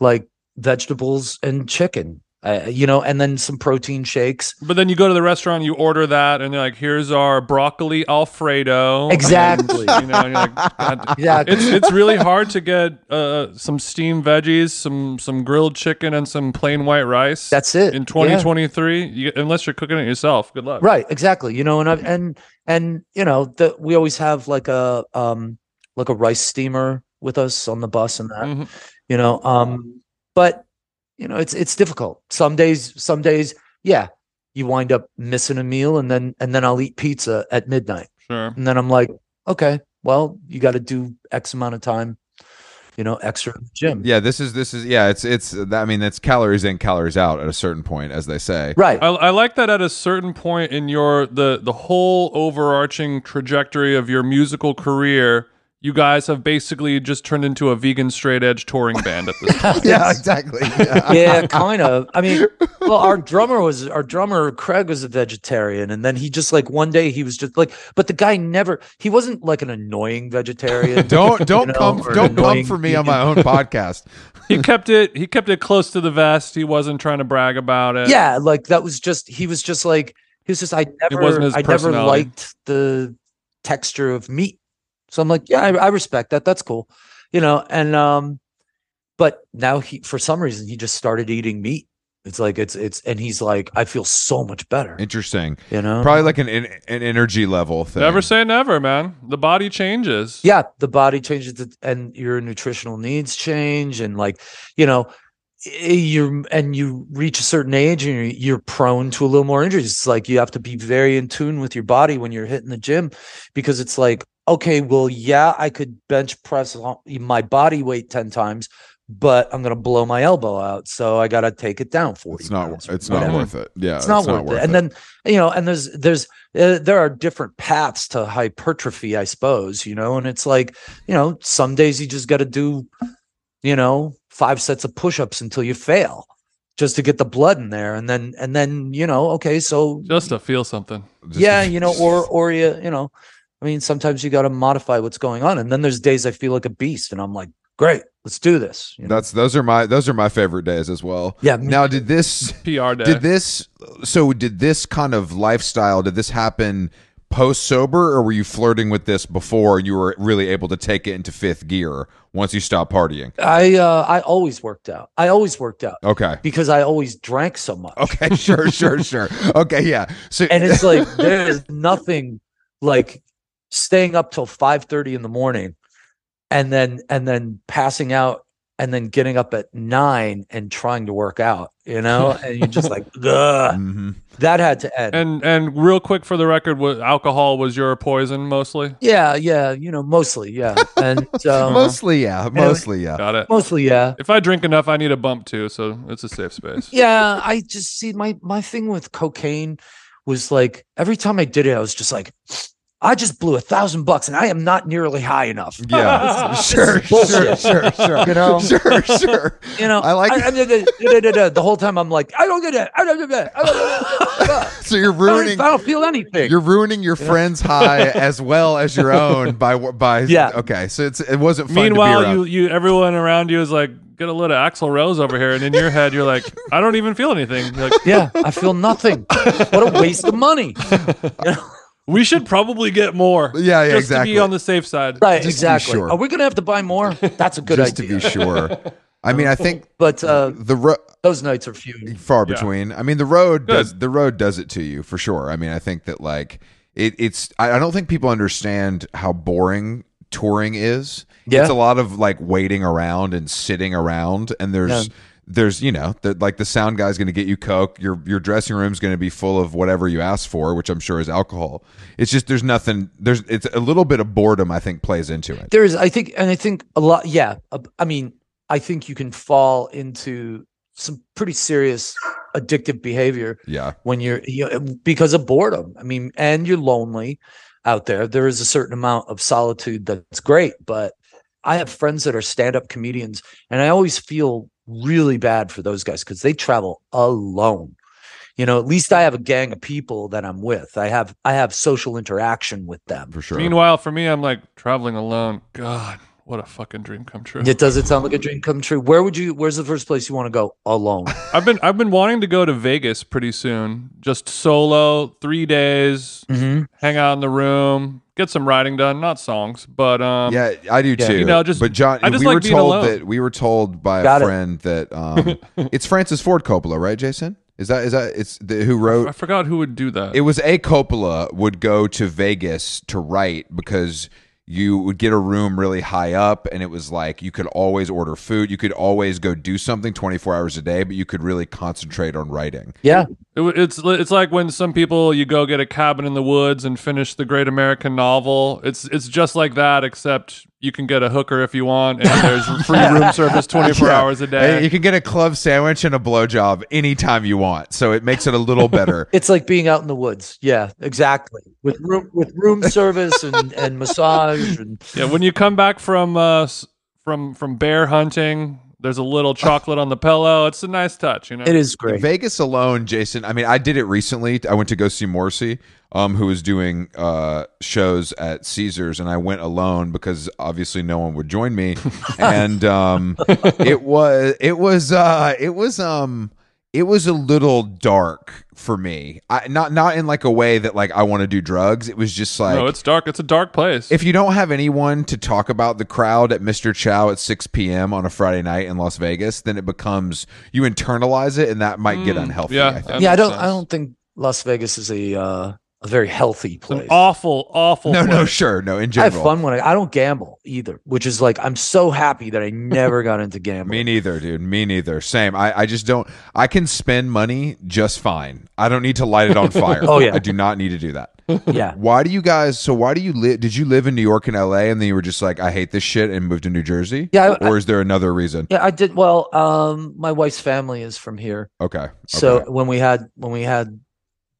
like vegetables and chicken. Uh, you know, and then some protein shakes. But then you go to the restaurant, you order that, and they're like, "Here's our broccoli alfredo." [laughs] Exactly. And, you know, you're like, God. Exactly. it's it's really hard to get uh, some steamed veggies, some some grilled chicken, and some plain white rice. That's it. in Yeah. 2023. You, unless you're cooking it yourself, good luck. Right, exactly. You know, and I, and and you know that we always have like a um like a rice steamer with us on the bus and that. Mhm. You know, um, but you know it's it's difficult. Some days, some days, yeah, you wind up missing a meal, and then and then I'll eat pizza at midnight, Sure. and then I'm like, okay, well, you got to do X amount of time, you know, extra gym. Yeah, this is this is yeah. It's it's. I mean, it's calories in, calories out at a certain point, as they say. Right. I, I like that at a certain point in your the the whole overarching trajectory of your musical career, you guys have basically just turned into a vegan straight edge touring band at this [laughs] point. Yeah, exactly. Yeah. [laughs] yeah, kind of. I mean, well, our drummer was our drummer Craig was a vegetarian, and then he just like one day he was just like, but the guy never he wasn't like an annoying vegetarian. [laughs] Don't don't know, come don't come for me on my own podcast. he kept it he kept it close to the vest. He wasn't trying to brag about it. yeah, like that was just he was just like he was just I never wasn't his I never liked the texture of meat, so I'm like, yeah, I, I respect that. That's cool, you know. And um, but now he for some reason he just started eating meat. It's like it's it's and he's like, I feel so much better, Interesting. you know. Probably like an an an energy level thing. Never say never, man. The body changes. yeah the body changes and your nutritional needs change and like you know eh, you're and you reach a certain age and you're, you're prone to a little more injuries it's like you have to be very in tune with your body when you're hitting the gym because it's like okay well yeah i could bench press my body weight 10 times but i'm going to blow my elbow out so i got to take it down 40 It's not. pounds, It's not worth it. Yeah, it's not, worth, it. And then you know, and there's there's uh, there are different paths to hypertrophy, I suppose. You know, and it's like you know, some days you just got to do, you know, five sets of push-ups until you fail, just to get the blood in there, and then and then you know, okay, so Just to feel something. Just- yeah, you know, or [laughs] or you you know, I mean, sometimes you got to modify what's going on, and then there's days I feel like a beast, and I'm like, great, let's do this. You know? that's those are my those are my favorite days as well. yeah, Now, did this [laughs] PR day. did this so did this kind of lifestyle did this happen post sober or were you flirting with this before you were really able to take it into fifth gear once you stopped partying? I uh, I always worked out. I always worked out Okay. because I always drank so much. Okay, sure, sure, [laughs] sure. Okay, yeah. So and it's like there is nothing like staying up till 5 30 in the morning and then and then passing out and then getting up at nine and trying to work out you know [laughs] and you're just like Ugh. Mhm. that had to end and and real quick for the record, what alcohol was your poison mostly? yeah yeah you know mostly yeah and um, [laughs] mostly yeah, mostly yeah. Got it. mostly yeah If I drink enough, I need a bump too, so it's a safe space. [laughs] yeah i just see my my thing with cocaine was like every time i did it i was just like i just blew a thousand bucks and i am not nearly high enough [laughs] Yeah, This [laughs] is sure, sure, sure, sure. You know? [laughs] sure, sure. You know, I like- I, I- the whole time. I'm like, I don't get it. I don't get it. I don't, I So you're don't, ruining I don't feel anything. you're ruining your friend's high as well as your own by by Yeah. Okay, so it's it wasn't fun to be Meanwhile, around. you you everyone around you is like, get a little Axl Rose over here, and in your head, you're like, I don't even feel anything. You're like, yeah, I feel nothing. What a waste of money. You know? We should probably get more. Yeah, yeah, just exactly. to be on the safe side. Right, Just to be exactly. sure. Are we going to have to buy more? That's a good just idea. to be sure. I mean, I [laughs] think But uh, the ro- those nights are few. far Yeah. between. I mean, the road Good. does the road does it to you for sure. I mean, I think that like it, it's. I, I don't think people understand how boring touring is. Yeah. It's a lot of like waiting around and sitting around, and there's. Yeah. There's, you know, the, like the sound guy's going to get you coke. Your your dressing room's going to be full of whatever you ask for, which I'm sure is alcohol. It's just there's nothing. There's it's a little bit of boredom. I think plays into it. There is, I think, and I think a lot. Yeah, I mean, I think you can fall into some pretty serious addictive behavior Yeah, when you're you know, because of boredom. I mean, and you're lonely out there. There is a certain amount of solitude that's great, but I have friends that are stand-up comedians, and I always feel really bad for those guys because they travel alone. You know, at least I have a gang of people that I'm with. I have I have social interaction with them. for sure. Meanwhile, for me, I'm like traveling alone. God, what a fucking dream come true. It does it sound like a dream come true? Where would you? Where's the first place you want to go alone? [laughs] I've been I've been wanting to go to Vegas pretty soon. Just solo, three days, mm-hmm. hang out in the room, get some writing done, not songs, but um, Yeah, I do Yeah. too. You know, just- but John, I just we like were being told alone. that we were told by Got a it. friend that um, [laughs] it's Francis Ford Coppola, right, Jason? Is that is that it's the, who wrote? I forgot who would do that. It was a Coppola would go to Vegas to write because you would get a room really high up and it was like you could always order food. You could always go do something 24 hours a day but you could really concentrate on writing. Yeah, It it's it's like when some people you go get a cabin in the woods and finish the great American novel. It's it's just like that, except you can get a hooker if you want, and [laughs] there's free room service 24 Yeah. hours a Hey, day. you can get a club sandwich and a blowjob anytime you want so it makes it a little better [laughs] it's like being out in the woods. Yeah, exactly. With room with room service and and massage and Yeah, when you come back from uh from from bear hunting, there's a little chocolate on the pillow. It's a nice touch, you know. it is great. Vegas alone, Jason. I mean, I did it recently. I went to go see Morrissey, um, who was doing uh, shows at Caesars, and I went alone because obviously no one would join me. [laughs] and um, it was it was uh, it was um it was a little dark for me. I, not not in like a way that like I want to do drugs. It was just like no, it's dark. It's a dark place. if you don't have anyone to talk about the crowd at Mr. Chow at 6 p.m. on a Friday night in Las Vegas, then it becomes you internalize it, and that might get unhealthy. yeah, I think. yeah, I don't. sense. I don't think Las Vegas is a uh, a very healthy It's an place. awful, awful. No, no, sure, no. In general, I have general, fun when I. I don't gamble either, which is like I'm so happy that I never got into gambling. me neither, dude. Me neither. Same. I, I just don't. I can spend money just fine. I don't need to light it on [laughs] fire. Oh, yeah. I do not need to do that. Yeah, Why do you guys? So why do you live? Did you live in New York and L.A. and then you were just like, I hate this shit and moved to New Jersey? Yeah, I- or is there another reason? yeah, I did. Well, um, my wife's family is from here, Okay. so okay. when we had when we had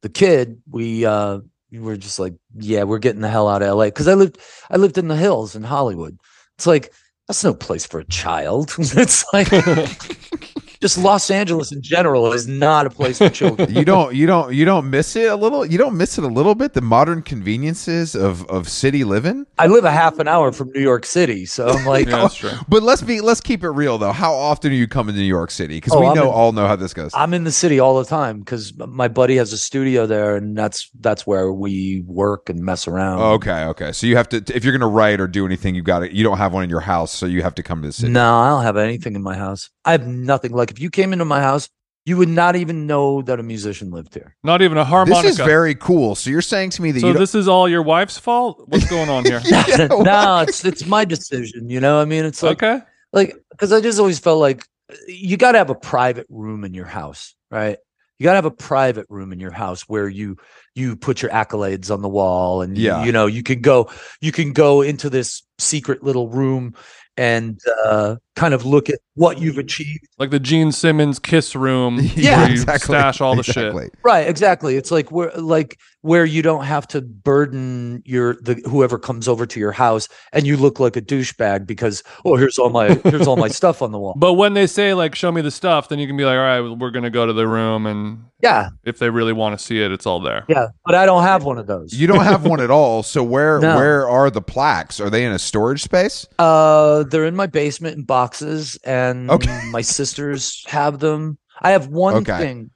the kid, we uh we were just like, yeah, we're getting the hell out of LA because I lived I lived in the hills in Hollywood. It's like that's no place for a child. [laughs] it's like [laughs] just Los Angeles in general is not a place for children. [laughs] you don't you don't you don't miss it a little you don't miss it a little bit the modern conveniences of of city living I live a half an hour from New York City, so I'm like, Yeah, that's true. but let's be let's keep it real though how often are you coming to new york city because Oh, we I'm know in- all know how this goes I'm in the city all the time because my buddy has a studio there, and that's that's where we work and mess around. Okay okay so you have to if you're gonna write or do anything you got to you don't have one in your house so you have to come to the city No, I don't have anything in my house. I have nothing. Like if you came into my house, you would not even know that a musician lived here. Not even a harmonica. this is very cool so you're saying to me that so you don't this is all your wife's fault. What's going on here? [laughs] [laughs] no, it's it's my decision. You know, I mean, it's like okay. like because I just always felt like you got to have a private room in your house, right? You got to have a private room in your house where you you put your accolades on the wall, and Yeah. you know you can go you can go into this secret little room and uh, kind of look at what you've achieved. Like the Gene Simmons kiss room [laughs] Yeah, where you stash all the shit. Right, exactly. It's like where like where you don't have to burden your the whoever comes over to your house and you look like a douchebag because oh here's all my here's all my [laughs] stuff on the wall. But when they say like show me the stuff, then you can be like, all right, we're gonna go to the room and Yeah, if they really want to see it, it's all there. yeah. But I don't have one of those. you don't have one at all so where [laughs] No. where are the plaques are they in a storage space Uh, they're in my basement in boxes, and Okay. [laughs] my sisters have them. I have one Okay. thing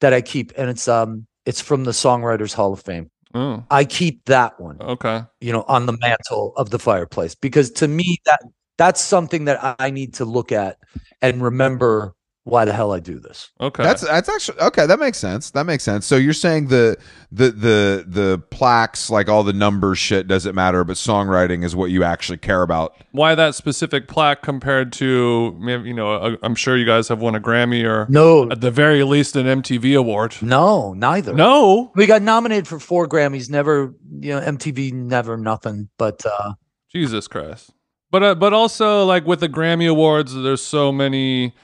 that I keep, and it's um, it's from the Songwriters Hall of Fame. Oh, I keep that one, okay. you know, on the mantle of the fireplace because to me that that's something that I- I need to look at and remember why the hell I do this. Okay. That's that's actually okay. That makes sense. That makes sense. So you're saying the the the the plaques, like all the numbers, shit doesn't matter, but songwriting is what you actually care about. why that specific plaque compared to you know, i I'm sure you guys have won a Grammy or No, at the very least an MTV award. no, neither. No. we got nominated for four Grammys. Never, you know, MTV never nothing. But uh, Jesus Christ. But uh, but also like with the Grammy awards there's so many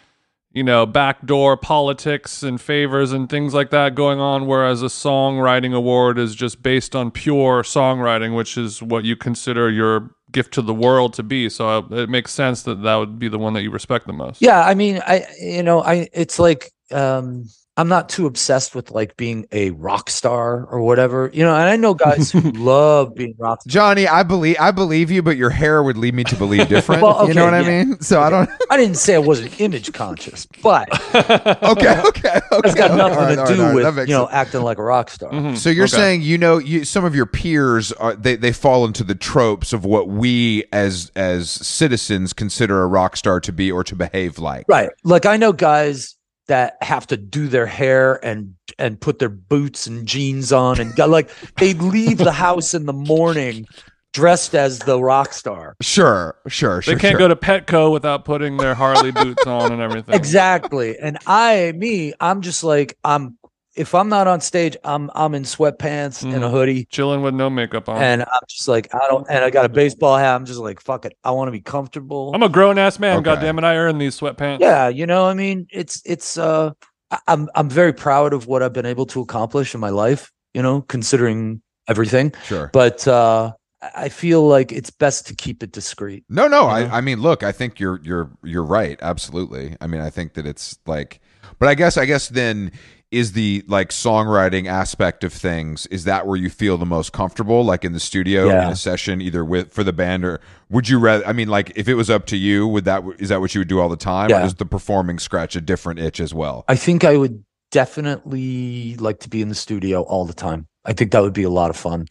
you know backdoor politics and favors and things like that going on whereas a songwriting award is just based on pure songwriting which is what you consider your gift to the world to be so it makes sense that that would be the one that you respect the most. Yeah, I mean, I you know, I it's like um I'm not too obsessed with like being a rock star or whatever, you know. And I know guys who [laughs] love being rock stars. Johnny, I believe I believe you, but your hair would lead me to believe [laughs] different. Well, you know okay, what I mean? So I don't. I didn't say I wasn't image conscious, but [laughs] Okay, okay, okay. it's got nothing All right, to all do right, with you know sense. acting like a rock star. Mhm. So you're Okay. saying you know you some of your peers are they, they fall into the tropes of what we as as citizens consider a rock star to be or to behave like. Right. Like I know guys that have to do their hair and and put their boots and jeans on and got like they leave the house in the morning dressed as the rock star. Sure, sure, They sure. can't sure. go to Petco without putting their Harley boots on and everything. Exactly. And I me, I'm just like I'm if I'm not on stage, I'm I'm in sweatpants and a Mhm. hoodie. Chilling with no makeup on. And I'm just like, I don't, and I got a baseball hat. I'm just like, fuck it. I want to be comfortable. I'm a grown ass man. Okay. God damn it, I earn these sweatpants. yeah you know i mean it's it's uh I- i'm i'm very proud of what i've been able to accomplish in my life you know considering everything Sure. but uh I- i feel like it's best to keep it discreet No, no. know? I, I mean, look, I think you're you're you're right. Absolutely. I mean, I think that it's like, but I guess I guess then is the like songwriting aspect of things is that where you feel the most comfortable, like in the studio in a session, either with for the band or would you rather? I mean, like if it was up to you, would that is that what you would do all the time, or Yeah. does the performing scratch a different itch as well? i think i would definitely like to be in the studio all the time i think that would be a lot of fun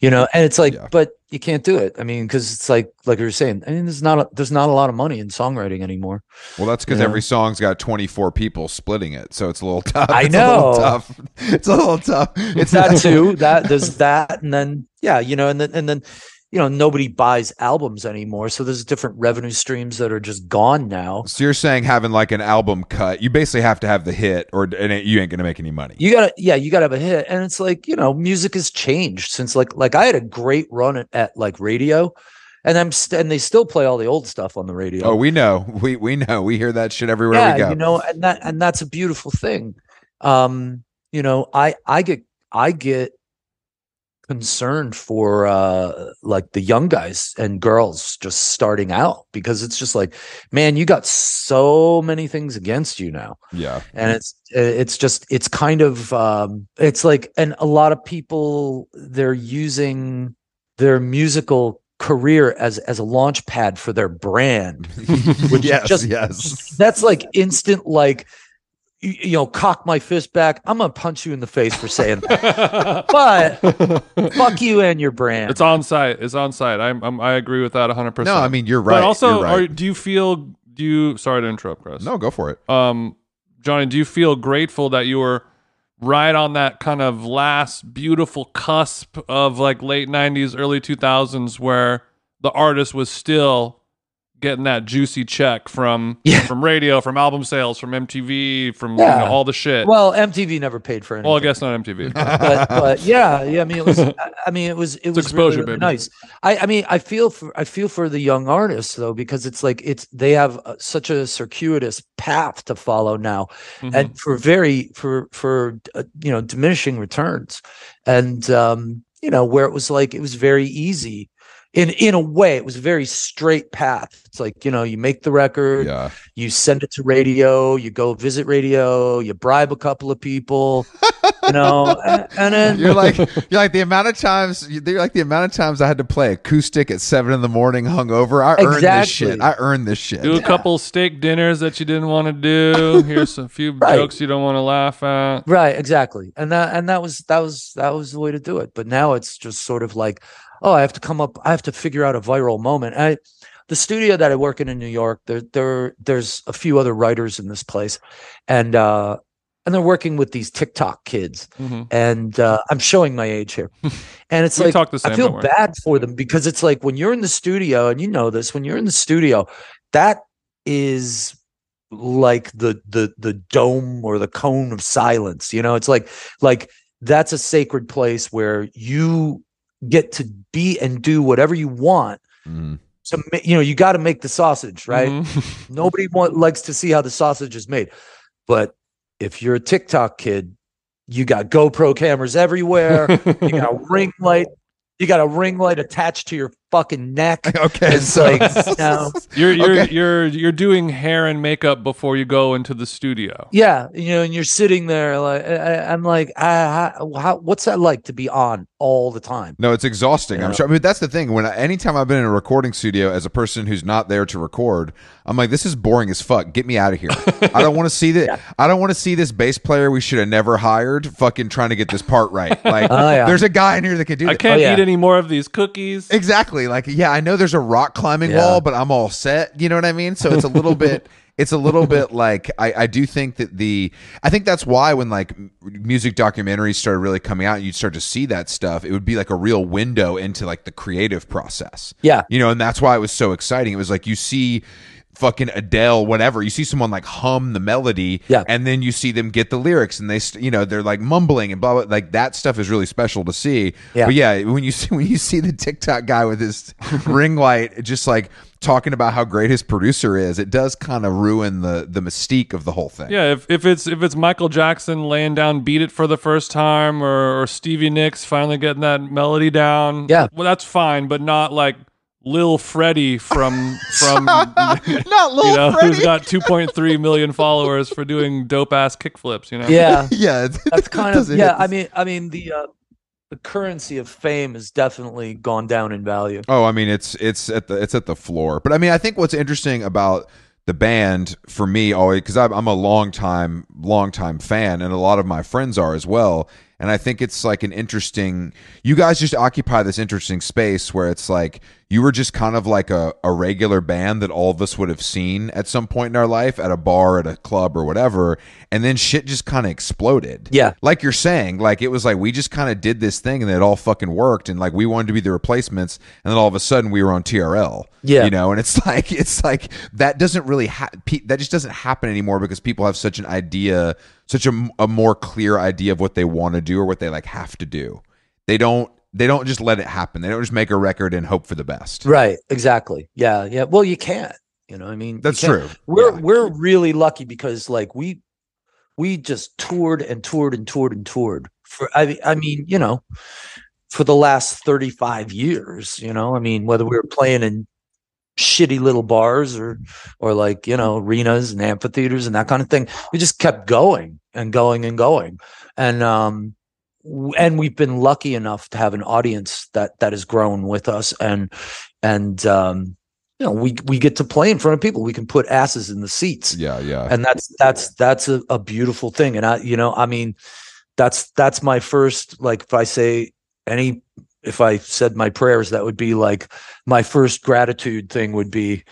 you know and it's like Yeah. but you can't do it i mean because it's like like you were saying i mean there's not a, there's not a lot of money in songwriting anymore Well, that's because every song's got 24 people splitting it, so it's a little [laughs] tough. I It's a little know. tough. It's a little tough. It's it's that too [laughs] that there's that and then yeah you know and then and then you know nobody buys albums anymore so there's different revenue streams that are just gone now. So you're saying having like an album cut, you basically have to have the hit, or and it, you ain't gonna make any money. you gotta yeah you gotta have a hit and it's like you know music has changed since like like i had a great run at, at like radio and i'm st- and they still play all the old stuff on the radio. Oh, we know, we we know, we hear that shit everywhere yeah we go. you know and that and that's a beautiful thing. Um you know i i get i get concerned for uh like the young guys and girls just starting out because it's just like man you got so many things against you now yeah, and it's it's just it's kind of um it's like and a lot of people they're using their musical career as as a launch pad for their brand [laughs] Which yes, just- yes. that's like instant like you, you know cock my fist back i'm gonna punch you in the face for saying that [laughs] but fuck you and your brand It's on site. It's on site. I'm, I'm I agree with that 100. percent No, I mean you're right. but also, right. are, do you feel? Do you? Sorry to interrupt, Chris. no, go for it. Um, Johnny, do you feel grateful that you were right on that kind of last beautiful cusp of like late 90s, early 2000s, where the artist was still getting that juicy check from Yeah. from radio, from album sales, from MTV, from you know, all the shit. well mtv never paid for anything Well, I guess not MTV. [laughs] but, but yeah, yeah. I mean, it was. I- mean, it was. It was exposure, really, really baby. nice. I, I mean, I feel for. I feel for the young artists though, because it's like it's they have uh, such a circuitous path to follow now, Mhm. and for very for for uh, you know diminishing returns, and um, you know where it was like it was very easy. In, in a way, it was a very straight path. It's like you know, you make the record, Yeah, you send it to radio, you go visit radio, you bribe a couple of people, you know, and, and then [laughs] you're like you're like the amount of times you're like the amount of times I had to play acoustic at seven in the morning hungover. I earned this shit. I earned this shit. do a Yeah. couple steak dinners that you didn't want to do. [laughs] Here's a few Right. jokes you don't want to laugh at. right, exactly, and that and that was that was that was the way to do it. But now it's just sort of like, oh, I have to come up, I have to figure out a viral moment. I, the studio that I work in in New York, there there there's a few other writers in this place, and uh, and they're working with these TikTok kids, hmm and uh, I'm showing my age here, [laughs] and it's like same, I feel bad for them because it's like when you're in the studio, and you know this, when you're in the studio, that is like the the the dome or the cone of silence. You know, it's like like that's a sacred place where you get to be and do whatever you want. Mm. So ma- you know, you got to make the sausage, right? Mhm. [laughs] Nobody want, likes to see how the sausage is made. But if you're a TikTok kid, you got GoPro cameras everywhere. you got a [laughs] ring light. You got a ring light attached to your fucking neck. [laughs] Okay, It's so like, [laughs] you know, You're you're Okay. you're you're doing hair and makeup before you go into the studio. yeah, you know, and you're sitting there like I, I- I'm like, I, how, how, what's that like to be on all the time? No, it's exhausting. I'm Yeah. sure. I mean, that's the thing. When I, anytime I've been in a recording studio as a person who's not there to record, I'm like, this is boring as fuck. Get me out of here. I don't want to see [laughs] that. I don't want to see this bass player we should have never hired. Fucking trying to get this part right. Like, Oh, yeah. there's a guy in here that can do. It. I that. can't oh, yeah. eat any more of these cookies. Exactly. Like, yeah, I know there's a rock climbing Yeah. wall, but I'm all set. You know what I mean? So it's a little [laughs] bit. It's a little bit like I, I do think that the I think that's why when like music documentaries started really coming out and you'd start to see that stuff, it would be like a real window into like the creative process. Yeah. You know, and that's why it was so exciting. It was like you see fucking Adele, whatever. You see someone like hum the melody, Yeah. and then you see them get the lyrics, and they, you know, they're like mumbling and blah blah. Like that stuff is really special to see. Yeah. But yeah, when you [laughs] see when you see the TikTok guy with his [laughs] ring light, just like talking about how great his producer is, it does kind of ruin the the mystique of the whole thing. Yeah, if, if it's if it's Michael Jackson laying down "Beat It" for the first time, or, or Stevie Nicks finally getting that melody down, Yeah. well, that's fine, but not like Lil Freddie from [laughs] from [laughs] Not little you know Freddie. who's got 2.3 million followers for doing dope ass kickflips. You know, Yeah. [laughs] yeah, That's kind of yeah. I mean, I mean the uh, the currency of fame has definitely gone down in value. Oh, I mean it's it's at the it's at the floor. But I mean, I think what's interesting about the band for me always because I'm, I'm a long time long time fan, and a lot of my friends are as well. And I think it's like an interesting. You guys just occupy this interesting space where it's like you were just kind of like a, a regular band that all of us would have seen at some point in our life at a bar, at a club, or whatever. And then shit just kind of exploded Yeah. like you're saying, like it was like we just kind of did this thing and it all fucking worked, and like we wanted to be the replacements, and then all of a sudden we were on TRL. Yeah. you know, and it's [laughs] like it's like that doesn't really ha- that just doesn't happen anymore because people have such an idea, such a, a more clear idea of what they want to do or what they like have to do. They don't they don't just let it happen. They don't just make a record and hope for the best. Right. Exactly. Yeah. Yeah. Well, you can't. You know. I mean, That's true. We're Yeah. we're really lucky because like we we just toured and toured and toured and toured for I mean- I mean you know for the last 35 years you know I mean whether we were playing in shitty little bars or or like you know arenas and amphitheaters and that kind of thing we just kept going and going and going and um and we've been lucky enough to have an audience that that has grown with us and and um you know we we get to play in front of people. We can put asses in the seats. Yeah, yeah. and that's that's that's a, a beautiful thing. And i you know i mean that's that's my first like if i say any if i said my prayers that would be like my first gratitude thing would be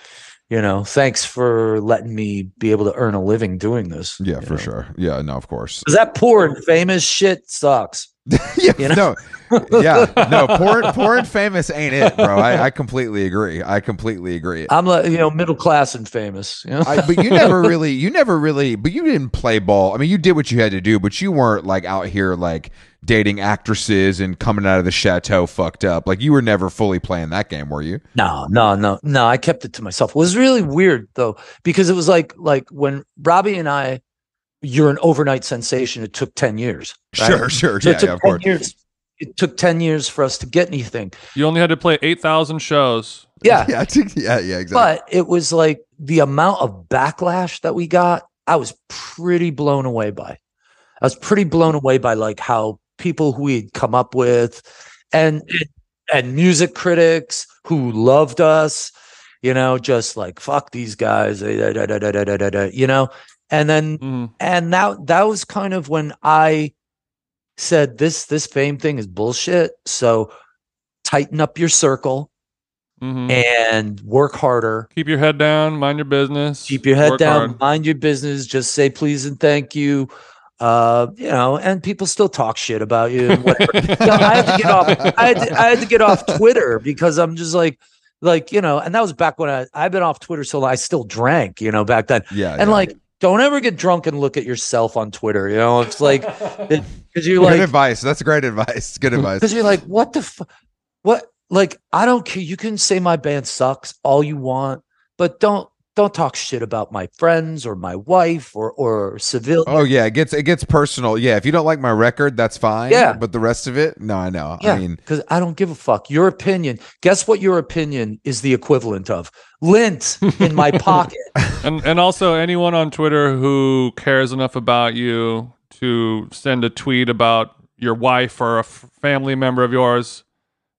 you know thanks for letting me be able to earn a living doing this yeah, for know? sure. Yeah, no, of course. because that poor and famous shit sucks [laughs] yeah, You know? no, yeah, no. Poor, [laughs] poor and famous ain't it, bro. I, I completely agree. I completely agree. i'm like you know middle class and famous you know I, but you never [laughs] really, you never really, but you didn't play ball. I mean, you did what you had to do, but you weren't like out here like dating actresses and coming out of the chateau fucked up. Like you were never fully playing that game, were you? No, no, no, no. I kept it to myself. It was really weird though, because it was like like when Robby and I, you're an overnight sensation. It took ten years. right? Sure, sure, So yeah, it took yeah, of 10 course. years. It took ten years for us to get anything. you only had to play 8,000 shows. Yeah, [laughs] yeah, I think- yeah, yeah, exactly. but it was like the amount of backlash that we got. I was pretty blown away by. I was pretty blown away by like how people who we'd come up with, and and music critics who loved us, you know, just like fuck these guys, you know, and then Mhm. and that that was kind of when I said this this fame thing is bullshit. So tighten up your circle Mhm. and work harder. Keep your head down, mind your business. Keep your head down, hard. mind your business, just say please and thank you. Uh, you know, and people still talk shit about you. and Whatever. [laughs] Know, I had to get off. I had to, I had to get off Twitter because I'm just like, like you know, and that was back when I I've been off Twitter, so I still drank. You know, back then, yeah, and yeah. like, don't ever get drunk and look at yourself on Twitter. You know, it's like [laughs] because you're good like advice. That's great advice. Good [laughs] advice. because you're like, what the fu- what? Like, I don't care. You can say my band sucks all you want, but don't don't talk shit about my friends or my wife or or civil. Oh yeah, it gets it gets personal. Yeah, if you don't like my record, that's fine. Yeah. but the rest of it, no, I know. yeah, I mean, because I don't give a fuck. Your opinion. Guess what? Your opinion is the equivalent of lint in my [laughs] pocket. and and also anyone on Twitter who cares enough about you to send a tweet about your wife or a f- family member of yours,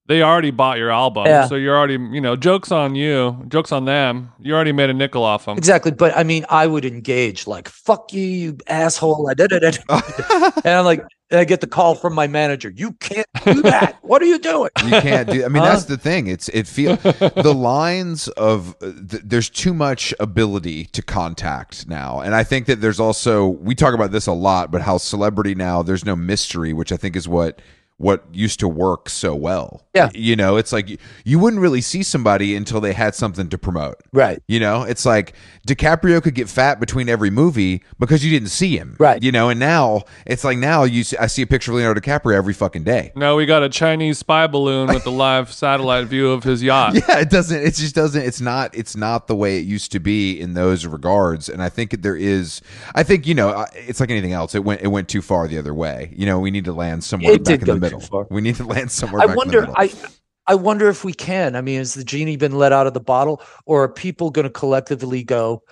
they already bought your album. Yeah. So you're already, you know, jokes on you, jokes on them. You already made a nickel off them. Exactly. But I mean, I would engage like, fuck you, you asshole. I did it. and I'm like, and I get the call from my manager. You can't do that. what are you doing? you can't do. I mean, Huh? that's the thing. It's it feel the lines of uh, th- there's too much ability to contact now, and I think that there's also we talk about this a lot, but how celebrity now there's no mystery, which I think is what what used to work so well. Yeah. you know, it's like you, you wouldn't really see somebody until they had something to promote. Right. You know, it's like DiCaprio could get fat between every movie because you didn't see him. Right. You know, and now it's like now you see, I see a picture of Leonardo DiCaprio every fucking day. No, we got a Chinese spy balloon with a [laughs] live satellite view of his yacht. [laughs] yeah it doesn't it just doesn't it's not it's not the way it used to be in those regards and i think there is i think you know it's like anything else it went it went too far the other way you know we need to land somewhere It back did in the go too middle we need to land somewhere I wonder. in the middle. I I wonder if we can. I mean, has the genie been let out of the bottle, or are people going to collectively go?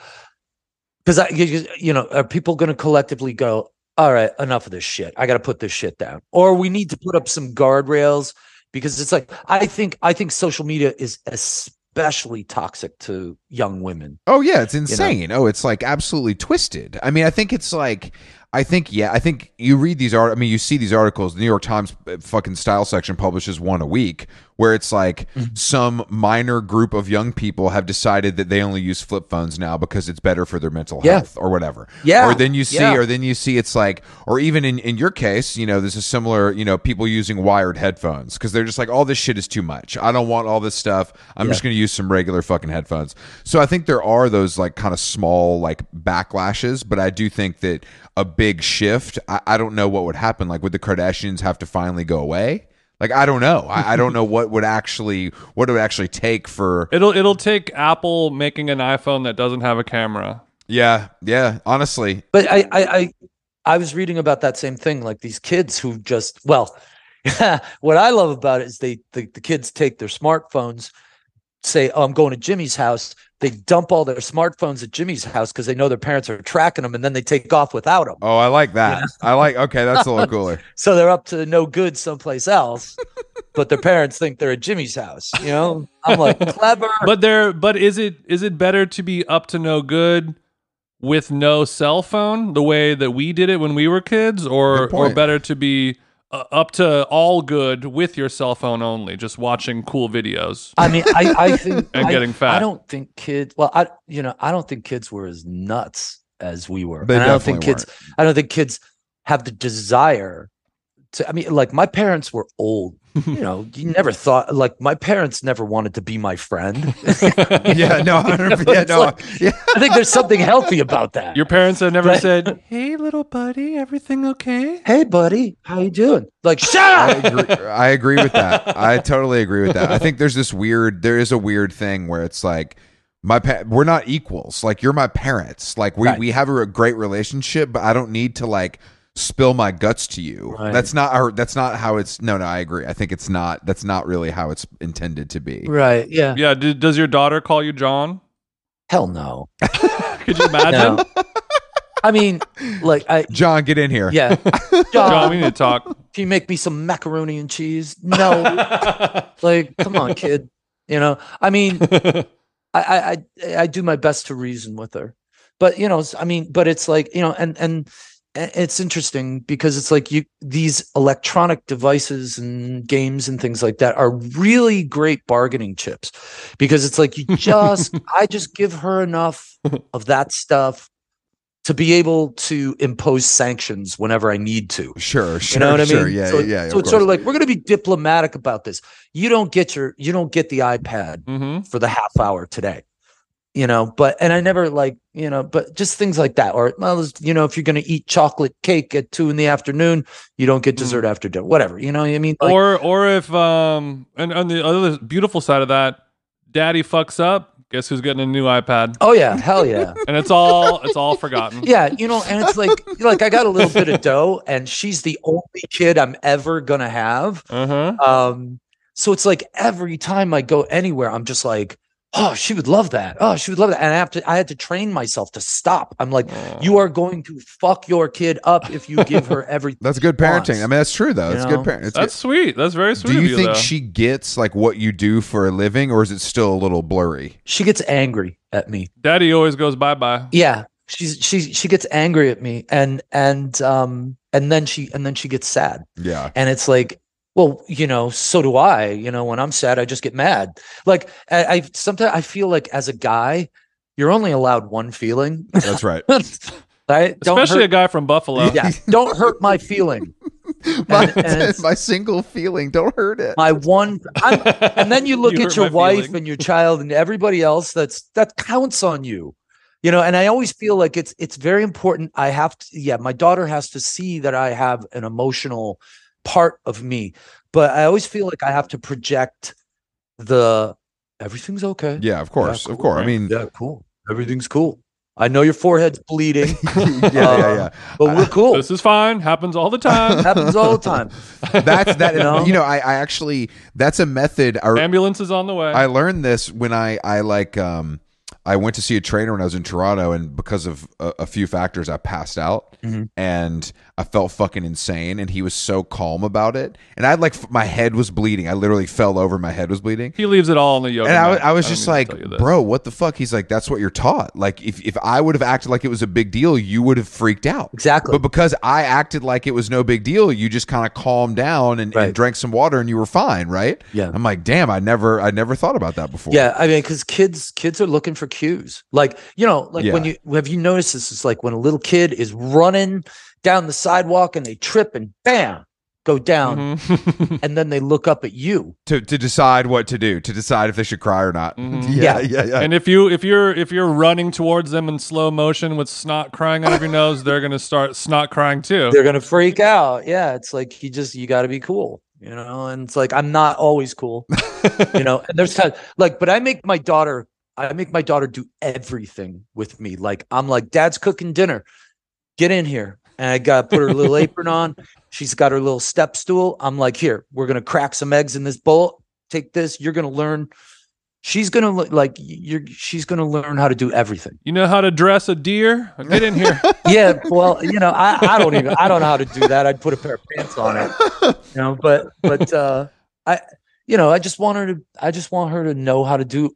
Because I, you you know, are people going to collectively go? All right, enough of this shit. I got to put this shit down, or we need to put up some guardrails because it's like I think I think social media is especially toxic to young women. Oh yeah, it's insane. Oh, it's like absolutely twisted. I mean, I think it's like I think yeah, I think you read these art I mean, you see these articles, the New York Times uh, fucking style section publishes one a week where it's like Mm-hmm. some minor group of young people have decided that they only use flip phones now because it's better for their mental Yeah. health or whatever. Yeah, Or then you see yeah. or then you see it's like or even in in your case, you know, there's a similar, you know, people using wired headphones because they're just like all this shit is too much. I don't want all this stuff. I'm just going to use some regular fucking headphones. So I think there are those like kind of small like backlashes, but I do think that a big shift, I, I don't know what would happen. Like would the Kardashians have to finally go away? Like I don't know. I, I don't know what would actually what it would actually take for It'll it'll take Apple making an iPhone that doesn't have a camera. yeah yeah honestly But I, I, I, I was reading about that same thing. Like these kids who just, well, [laughs] what I love about it is they, the, the kids take their smartphones, say, "Oh, I'm going to Jimmy's house." They dump all their smartphones at Jimmy's house because they know their parents are tracking them, and then they take off without them. oh I like that I like okay that's a little [laughs] cooler So they're up to no good someplace else, but their parents think they're at Jimmy's house. You know, I'm like [laughs] clever. But there but is it is it better to be up to no good with no cell phone the way that we did it when we were kids or or better to be uh, up to all good with your cell phone only just watching cool videos. I mean, I, I [laughs] think And I- getting fat. I don't think kids. Well, I you know I don't think kids were as nuts as we were. They and I don't think definitely kids. I don't think kids have the desire to. I mean, like my parents were old. [laughs] You know, you never thought like my parents never wanted to be my friend. [laughs] [laughs] yeah no yeah no like- yeah I think there's something healthy about that. Your parents have never Right. said, "Hey little buddy, everything okay?" hey, buddy, how you doing? Like, shut I up. agree, I agree with that. I totally agree with that. I think there's this weird, there is a weird thing where it's like, my pa- we're not equals. Like you're my parents. Like we, Right. we have a great relationship, but I don't need to like spill my guts to you. Right. That's not our, that's not how it's, no, no, I agree. I think it's not, that's not really how it's intended to be. Right? Yeah. Yeah, d- does your daughter call you John? Hell no. [laughs] Could you imagine? No. I mean, like I. John, get in here. Yeah. [laughs] John, we need to talk. Can you make me some macaroni and cheese? No. [laughs] like, come on, kid. You know, I mean, I, I, I, I do my best to reason with her, but you know, I mean, but it's like, you know, and, and, and it's interesting because it's like you, these electronic devices and games and things like that are really great bargaining chips because it's like you [laughs] just, I just give her enough of that stuff to be able to impose sanctions whenever I need to. Sure, sure, You know what I mean? sure. Yeah, so, yeah. So it's sort of like we're going to be diplomatic about this. You don't get your, you don't get the iPad hmm for the half hour today. You know, but and I never like, you know, but just things like that. Or well, you know, if you're going to eat chocolate cake at two in the afternoon, you don't get dessert after dinner. Whatever. You know what I mean? Like, or or if um and on the other beautiful side of that, daddy fucks up, Guess who's getting a new iPad? Oh yeah, hell yeah. [laughs] And it's all it's all forgotten. [laughs] Yeah, you know, and it's like like I got a little bit of dough, and she's the only kid I'm ever gonna have. Uh-huh. Um, so it's like every time I go anywhere, I'm just like, oh, she would love that. Oh, she would love that. And I have to I had to train myself to stop. I'm like, you are going to fuck your kid up if you give her [laughs] everything. That's good parenting. wants. I mean, that's true though. You That's know? good parenting. It's That's sweet. That's very sweet Do of you you, think though. she gets like what you do for a living, or is it still a little blurry? she gets angry at me. Daddy always goes bye bye. Yeah. She's she she gets angry at me and and um and then she and then she gets sad. Yeah. And it's like, well, you know, so do I. You know, when I'm sad, I just get mad. Like I, I sometimes I feel like as a guy, you're only allowed one feeling. That's right. [laughs] right? Don't Especially a guy from Buffalo. yeah, don't hurt my feeling. [laughs] my, and it's- [laughs] my single feeling. Don't hurt it. My one I'm, and then you look You at your wife feeling. and your child and everybody else that's that counts on you you know and i always feel like it's it's very important i have to yeah my daughter has to see that i have an emotional part of me but i always feel like i have to project the everything's okay yeah, of course, cool, of course. I mean, yeah cool everything's cool i know your forehead's bleeding [laughs] yeah, yeah, yeah. but we're cool This is fine. Happens all the time. [laughs] happens all the time [laughs] That's that. You you know? know, I, I actually that's a method. I, Ambulance is on the way. I learned this when I I like um I went to see a trainer when I was in Toronto, and because of a, a few factors, I passed out, Mhm. and I felt fucking insane. And he was so calm about it, and I had like my head was bleeding. I literally fell over, my head was bleeding. he leaves it all on the yoga. And I, mat. was- I was just like, tell you this. bro, what the fuck? He's like, that's what you're taught. Like, if, if I would have acted like it was a big deal, you would have freaked out. exactly But because I acted like it was no big deal, you just kind of calmed down and, and drank some water and you were fine, right? Yeah. I'm like, damn, I never, I never thought about that before. Yeah, I mean, because kids kids are looking for cues. Like you know, like when you have you noticed this? It's like when a little kid is running down the sidewalk and they trip and bam, go down, Mhm. and then they look up at you. To to decide what to do, to decide if they should cry or not. Mhm. [laughs] Yeah, Yeah. yeah, yeah. and if you if you're if you're running towards them in slow motion with snot crying out of your [laughs] nose, they're gonna start snot crying too. They're gonna freak out. Yeah, it's like you just you got to be cool, you know. And it's like I'm not always cool, [laughs] you know. And there's times like, but I make my daughter. I make my daughter do everything with me. Like I'm like, Dad's cooking dinner. Get in here. And I got put her little apron on. She's got her little step stool. I'm like, here, we're gonna crack some eggs in this bowl. Take this. You're gonna learn. She's gonna look like you're. She's gonna learn how to do everything. You know how to dress a deer? Get in here. [laughs] Yeah. Well, you know, I, I don't even. I don't know how to do that. I'd put a pair of pants on it. You know, but but uh, I, you know, I just want her to. I just want her to know how to do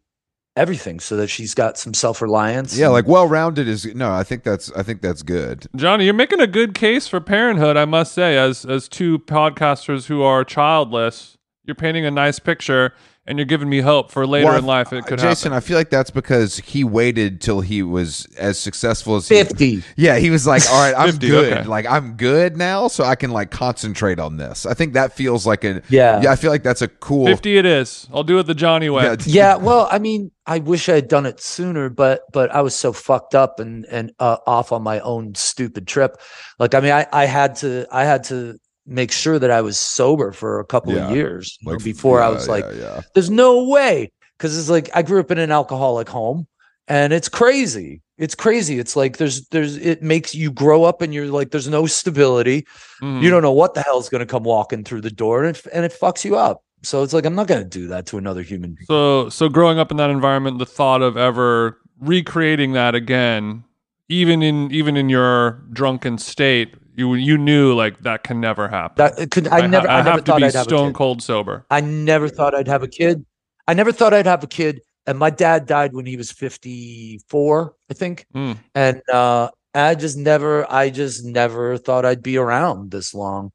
everything so that she's got some self reliance. yeah, like well rounded is no. I think that's I think that's good. Johnny, you're making a good case for parenthood, I must say, as as two podcasters who are childless. You're painting a nice picture and you're giving me hope for later Well, in life it could happen. Jason, happen. I feel like that's because he waited till he was as successful as he fifty. Yeah, he was like, "All right, I'm 50, good. okay. Like I'm good now, so I can like concentrate on this." I think that feels like a Yeah. Yeah, I feel like that's a cool. 50 it is. I'll do it the Johnny way. Yeah, Yeah. Well, I mean, I wish I had done it sooner, but but I was so fucked up and and uh, off on my own stupid trip. Like, I mean, I I had to I had to make sure that I was sober for a couple Yeah. of years know, like, before I yeah, was like, yeah, there's no way because it's like I grew up in an alcoholic home and it's crazy. It's crazy. It's like there's there's it makes you grow up and you're like there's no stability. Mhm. You don't know what the hell's going to come walking through the door and it, and it fucks you up. So it's like I'm not going to do that to another human being. So so growing up in that environment, the thought of ever recreating that again, even in even in your drunken state, you you knew like that can never happen. That could I, ha- never I, I never have to thought be I'd have a stone cold sober. I never thought I'd have a kid. I never thought I'd have a kid. And my dad died when he was 54, I think. Mm. And uh I just never I just never thought I'd be around this long,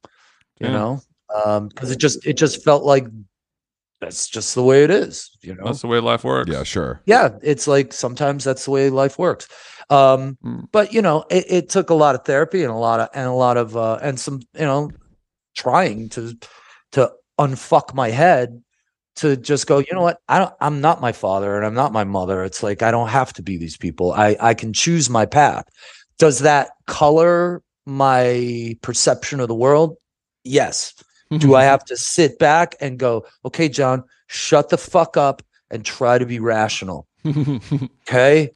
you Yeah. know? Um because it just it just felt like that's just the way it is, you know. That's the way life works. Yeah, sure. yeah, it's like sometimes that's the way life works. Um Mm. but you know, it, it took a lot of therapy and a lot of and a lot of uh and some, you know, trying to to unfuck my head to just go, you know what? I don't I'm not my father and I'm not my mother. It's like I don't have to be these people. I I can choose my path. Does that color my perception of the world? Yes. Do I [laughs] have to sit back and go, okay, John, shut the fuck up and try to be rational? [laughs] Okay.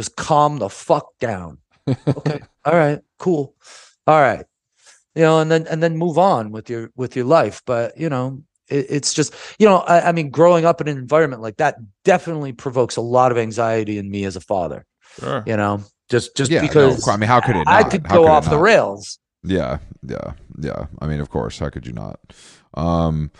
Just calm the fuck down. [laughs] Okay. All right. Cool. All right. You know, and then and then move on with your with your life. But you know, it, it's just you know, I, I mean, growing up in an environment like that definitely provokes a lot of anxiety in me as a father. Sure. You know, just just Yeah, no, because I mean, how could it? I could How go it off the rails. Yeah, yeah, yeah. I mean, of course, how could you not? Um,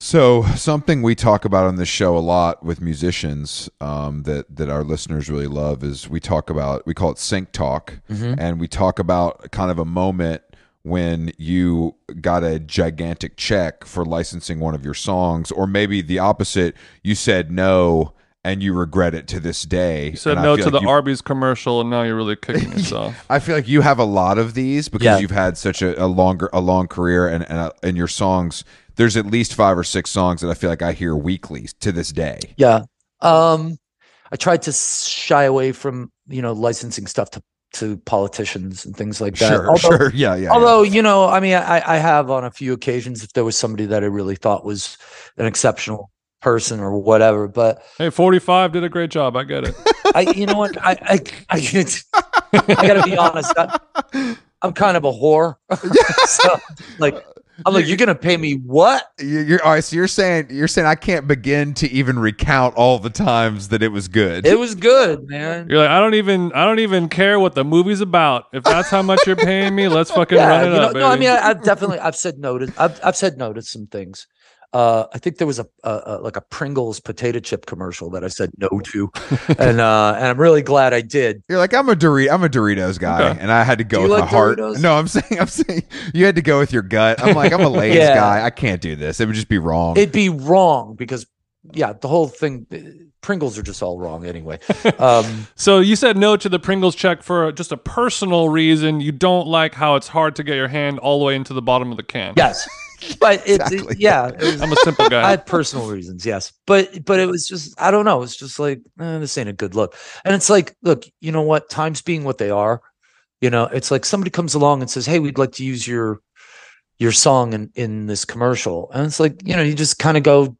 so something we talk about on this show a lot with musicians um, that that our listeners really love is we talk about we call it sync talk, and we talk about kind of a moment when you got a gigantic check for licensing one of your songs, or maybe the opposite, you said no and you regret it to this day. You said no to like the you- Arby's commercial, and now you're really kicking yourself. [laughs] I feel like you have a lot of these because Yeah. you've had such a, a longer a long career and and, uh, and your songs. There's at least five or six songs that I feel like I hear weekly to this day. Yeah. Um, I tried to shy away from you know licensing stuff to to politicians and things like that. Sure, although, sure, yeah, [laughs] yeah. yeah. although you know, I mean, I, I have on a few occasions if there was somebody that I really thought was an exceptional person or whatever. But hey, 45 did a great job. I get it. [laughs] I, you know what, I I I, I got to be honest. I, I'm kind of a whore. [laughs] so, like, I'm like, you're gonna pay me what? You- you're all right. So you're saying you're saying I can't begin to even recount all the times that it was good. It was good, man. You're like, I don't even, I don't even care what the movie's about. If that's how much you're paying me, let's fucking yeah, run it you know, up, no, I mean, I, I've definitely, I've said no to, I've, I've said no to some things. Uh, I think there was a, a, a like a Pringles potato chip commercial that I said no [laughs] to, and uh, and I'm really glad I did. You're like I'm a Dorito, I'm a Doritos guy, Okay. and I had to go Do with like my heart. Doritos? No, I'm saying I'm saying you had to go with your gut. I'm like I'm a [laughs] Lay's Yeah. guy. I can't do this. It would just be wrong. It'd be wrong because, yeah, the whole thing, Pringles are just all wrong anyway. [laughs] Um, so you said no to the Pringles check for just a personal reason. You don't like how it's hard to get your hand all the way into the bottom of the can. yes, but it's Exactly. yeah, it was, I'm a simple guy. I had personal reasons, yes, but but it was just I don't know. It's just like eh, this ain't a good look, and it's like, look, you know what? Times being what they are, you know, it's like somebody comes along and says, "Hey, we'd like to use your your song in in this commercial," and it's like, you know, you just kind of go,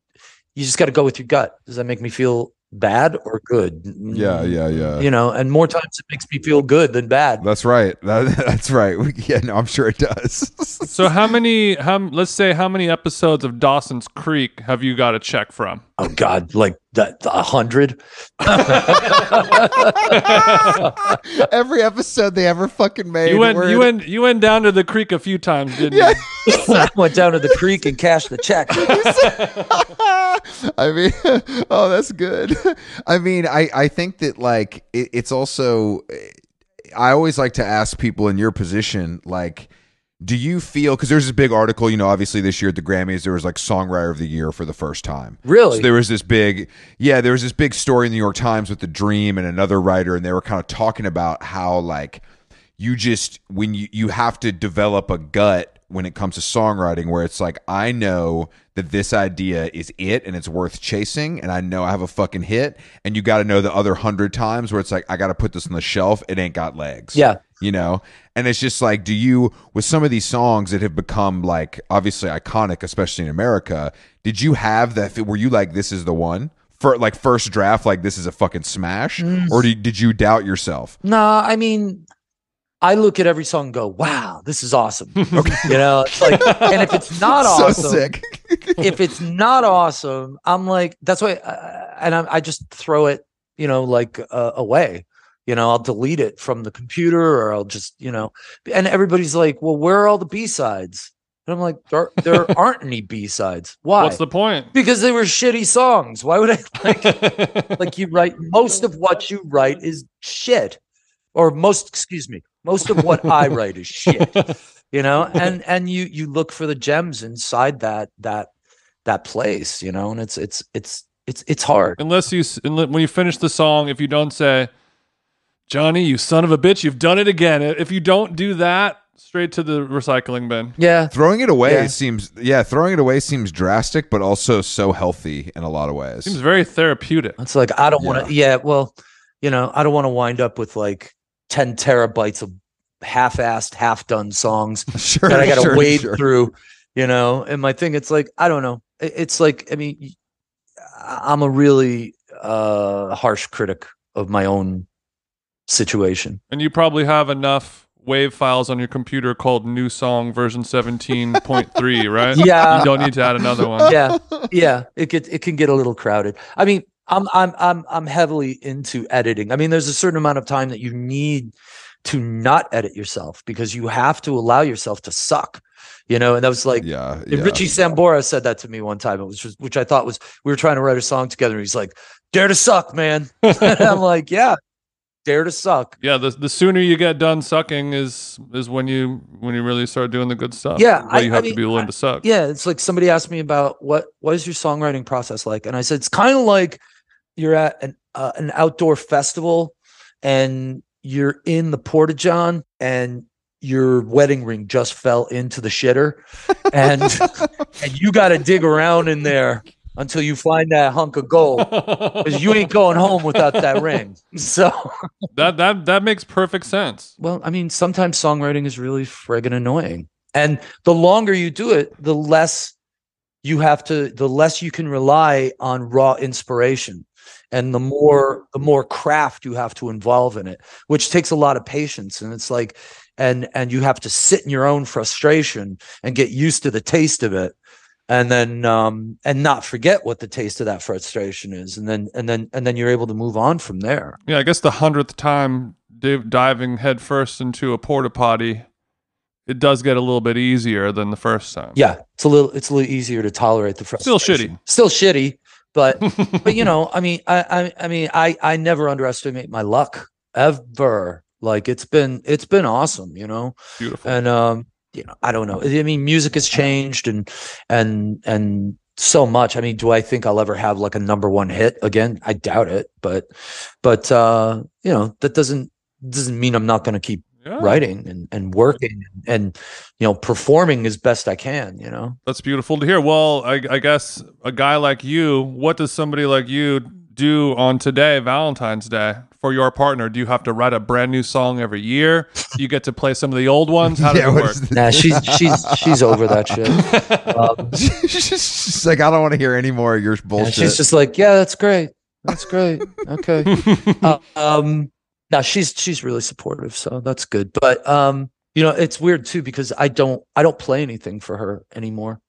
you just got to go with your gut. Does that make me feel bad or good? yeah, yeah, mm, yeah. You know, and more times it makes me feel good than bad. That's right. That, [laughs] that's right. We- Yeah, no, I'm sure it does. [laughs] So how many? How let's say how many episodes of Dawson's Creek have you got a check from? Oh God, like that a hundred. [laughs] Every episode they ever fucking made. You went, where you went, you went down to the creek a few times, didn't Yeah. you? [laughs] I went down to the creek and cashed the check. [laughs] I mean, oh, that's good. I mean, I I think that like it, it's also. I always like to ask people in your position, like, do you feel because there's this big article, you know, obviously this year at the Grammys there was like Songwriter of the Year for the first time. Really? So there was this big, yeah, there was this big story in the New York Times with the Dream and another writer, and they were kind of talking about how like you just when you you have to develop a gut when it comes to songwriting where it's like I know that this idea is it and it's worth chasing and I know I have a fucking hit and you got to know the other 100 times where it's like I got to put this on the shelf it ain't got legs. Yeah. You know? And it's just like do you with some of these songs that have become like obviously iconic especially in America did you have that were you like this is the one for like first draft like this is a fucking smash or did, did you doubt yourself? No, I mean, I look at every song and go, "Wow, this is awesome." [laughs] You know, it's like, and if it's [laughs] not so awesome, sick. if it's not awesome, I'm like, that's why, uh, and I, I just throw it, you know, like uh, away. You know, I'll delete it from the computer, or I'll just, you know, and everybody's like, "Well, where are all the B sides?" And I'm like, "There, there [laughs] aren't any B sides. Why?" What's the point? because they were shitty songs. Why would I [laughs] like? like you write most of what you write is shit or most excuse me most of what i write is shit you know and and you you look for the gems inside that that that place you know and it's it's it's it's it's hard Unless you, when you finish the song, if you don't say, Johnny, you son of a bitch, you've done it again. If you don't do that, straight to the recycling bin. yeah Throwing it away Yeah. seems yeah, throwing it away seems drastic, but also so healthy in a lot of ways. Seems very therapeutic. it's like i don't want to yeah well you know i don't want to wind up with like 10 terabytes of half-assed half-done songs [laughs] sure, that I got to sure, wade sure. through, you know. And my thing, it's like I don't know. It's like I mean, I'm a really uh, harsh critic of my own situation. And you probably have enough wave files on your computer called new song version 17.3, [laughs] right? Yeah. You don't need to add another one. yeah, yeah. It get it can get a little crowded. I mean, I'm I'm I'm I'm heavily into editing. I mean, there's a certain amount of time that you need to not edit yourself because you have to allow yourself to suck. You know, and that was like yeah, yeah. Richie Sambora said that to me one time. It was just, which I thought was we were trying to write a song together. And he's like, "Dare to suck, man." [laughs] I'm like, "Yeah, dare to suck." Yeah, the the sooner you get done sucking is is when you when you really start doing the good stuff. Yeah, I- you I have to be willing I- to suck. Yeah, it's like somebody asked me about what what is your songwriting process like, and I said it's kind of like you're at an uh, an outdoor festival, and you're in the porta john, and your wedding ring just fell into the shitter, and [laughs] and you got to dig around in there until you find that hunk of gold because you ain't going home without that [laughs] ring. So, [laughs] that that that makes perfect sense. well, I mean, sometimes songwriting is really friggin' annoying. And the longer you do it, the less you have to, the less you can rely on raw inspiration. And the more, the more craft you have to involve in it, which takes a lot of patience. And it's like, and, and you have to sit in your own frustration and get used to the taste of it. And then, um, and not forget what the taste of that frustration is. And then, and then, and then you're able to move on from there. Yeah, I guess the hundredth time div- diving headfirst into a porta potty, it does get a little bit easier than the first time. Yeah, it's a little it's a little easier to tolerate the frustration Still shitty. Still shitty, but [laughs] but you know, I mean, I I, I mean, I I never underestimate my luck ever. Like it's been it's been awesome, you know, Beautiful. and um, you know, I don't know. I mean, music has changed and and and so much. I mean, do I think I'll ever have like a number one hit again? I doubt it, but but uh, you know, that doesn't doesn't mean I'm not going to keep yeah, writing and, and working and, and you know performing as best I can. You know. That's beautiful to hear. Well, I, I guess a guy like you, what does somebody like you do on today, Valentine's Day, for your partner? Do you have to write a brand new song every year? Do you get to play some of the old ones? How does Yeah, it work? is Nah, she's she's she's over that shit. [laughs] Um, she's like, I don't want to hear any more of your yeah, bullshit. she's just like, yeah, that's great, that's great, okay. [laughs] Uh, um, now she's she's really supportive, so that's good. But um, you know, it's weird too because I don't I don't play anything for her anymore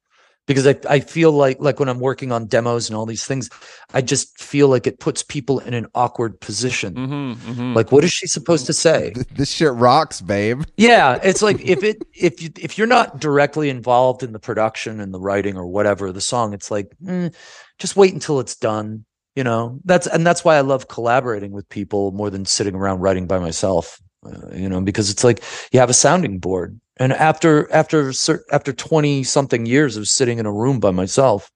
because I I feel like like when I'm working on demos and all these things, I just feel like it puts people in an awkward position. hmm hmm Like, what is she supposed to say? [laughs] this shit rocks, babe. Yeah, it's like if it [laughs] if you if you're not directly involved in the production and the writing or whatever the song, it's like mm, just wait until it's done. You know, that's and that's why I love collaborating with people more than sitting around writing by myself. Uh, you know, because it's like you have a sounding board, and after after after twenty something years of sitting in a room by myself,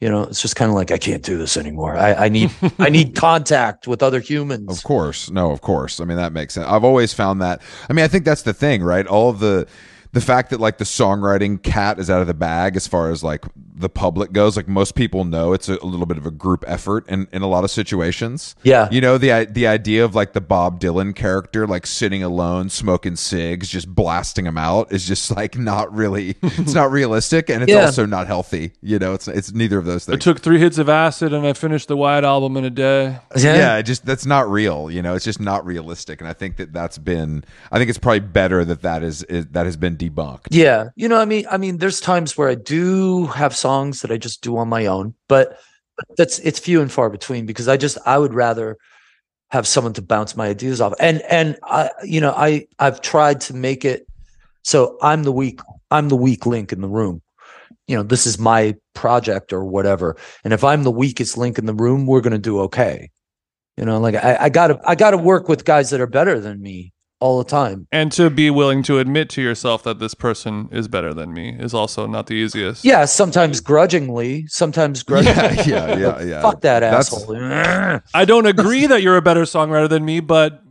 you know, it's just kind of like I can't do this anymore. I, I need [laughs] I need contact with other humans. Of course. No, of course. I mean, that makes sense. I've always found that. I mean, I think that's the thing, right? All of the the fact that like the songwriting cat is out of the bag as far as like the public goes, like most people know it's a, a little bit of a group effort in, in a lot of situations. Yeah. You know, the the idea of like the Bob Dylan character like sitting alone, smoking cigs, just blasting them out is just like not really [laughs] it's not realistic and it's Yeah. also not healthy. You know, it's it's neither of those things. I took three hits of acid and I finished the White Album in a day. yeah, it just that's not real you know it's just not realistic and i think that that's been i think it's probably better that that is, is that has been debunked Yeah, you know, I mean, I mean, there's times where I do have songs that I just do on my own, but that's it's few and far between because I just I would rather have someone to bounce my ideas off, and and I, you know, I I've tried to make it so I'm the weak I'm the weak link in the room. You know, this is my project or whatever, and if I'm the weakest link in the room, we're gonna do okay. You know, like I, I gotta I gotta work with guys that are better than me all the time. And to be willing to admit to yourself that this person is better than me is also not the easiest. Yeah, sometimes grudgingly, sometimes grudgingly. yeah yeah [laughs] yeah yeah Fuck that That's- asshole. [laughs] I don't agree that you're a better songwriter than me, but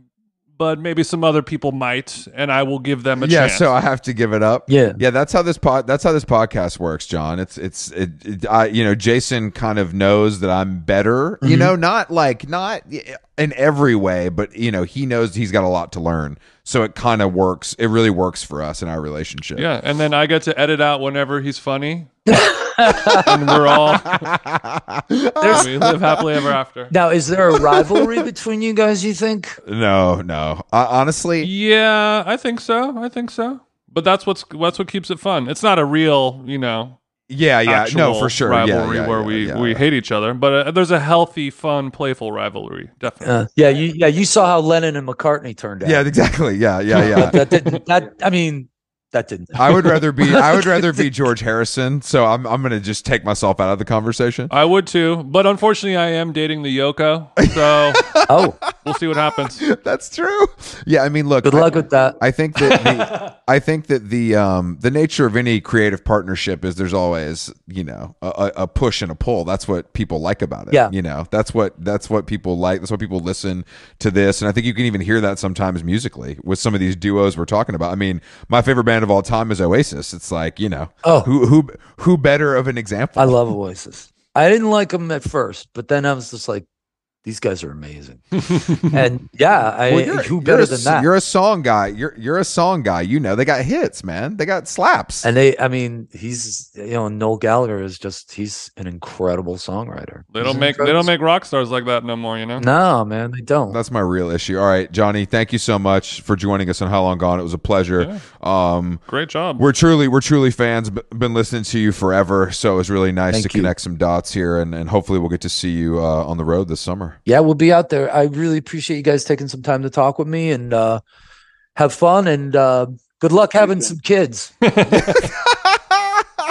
but maybe some other people might, and I will give them a yeah chance. Yeah, so i have to give it up Yeah. yeah that's how this pod that's how this podcast works john it's it's it, it i you know jason kind of knows that i'm better you Mhm. know not like not in every way but you know he knows he's got a lot to learn so it kind of works it really works for us in our relationship yeah, and then I get to edit out whenever he's funny. [laughs] and we're all [laughs] we live happily ever after. Now, is there a rivalry between you guys? You think? no, no. Uh, honestly, Yeah, I think so. I think so. But that's what's that's what keeps it fun. It's not a real, you know, yeah, yeah. No, for sure. Rivalry yeah, where yeah, we yeah. we hate each other. But uh, there's a healthy, fun, playful rivalry. Definitely. Uh, yeah, you yeah you saw how Lennon and McCartney turned out. Yeah, exactly. Yeah, yeah, [laughs] yeah. that didn't. That I mean, that didn't. I would rather be [laughs] I would rather be George Harrison. So I'm I'm gonna just take myself out of the conversation. I would too, but unfortunately, I am dating the Yoko, so [laughs] Oh, we'll see what happens. [laughs] That's true. Yeah, I mean, look. good I- luck with that. I think that the, I think that the um the nature of any creative partnership is there's always you know a, a a push and a pull. That's what people like about it. Yeah. you know that's what that's what people like. That's what people listen to this, and I think you can even hear that sometimes musically with some of these duos we're talking about. I mean, my favorite band of all time is Oasis. It's like you know, Oh. who who who better of an example? I love Oasis. I didn't like them at first, but then I was just like, these guys are amazing. [laughs] and yeah, I Well, you're, who you're better a, than that? You're a song guy. You're you're a song guy. You know they got hits, man. They got slaps. and they, I mean, he's you know Noel Gallagher is just he's an incredible songwriter. They don't an make they don't make rock stars like that no more. You know. No, man, they don't. That's my real issue. All right, Johnny, thank you so much for joining us on How Long Gone. It was a pleasure. Um, Great job. we're truly we're truly fans. Been listening to you forever, so it was really nice Thank to you. connect some dots here, and, and hopefully we'll get to see you uh, on the road this summer. Yeah, we'll be out there. I really appreciate you guys taking some time to talk with me and uh, have fun and uh, good luck having some kids. [laughs]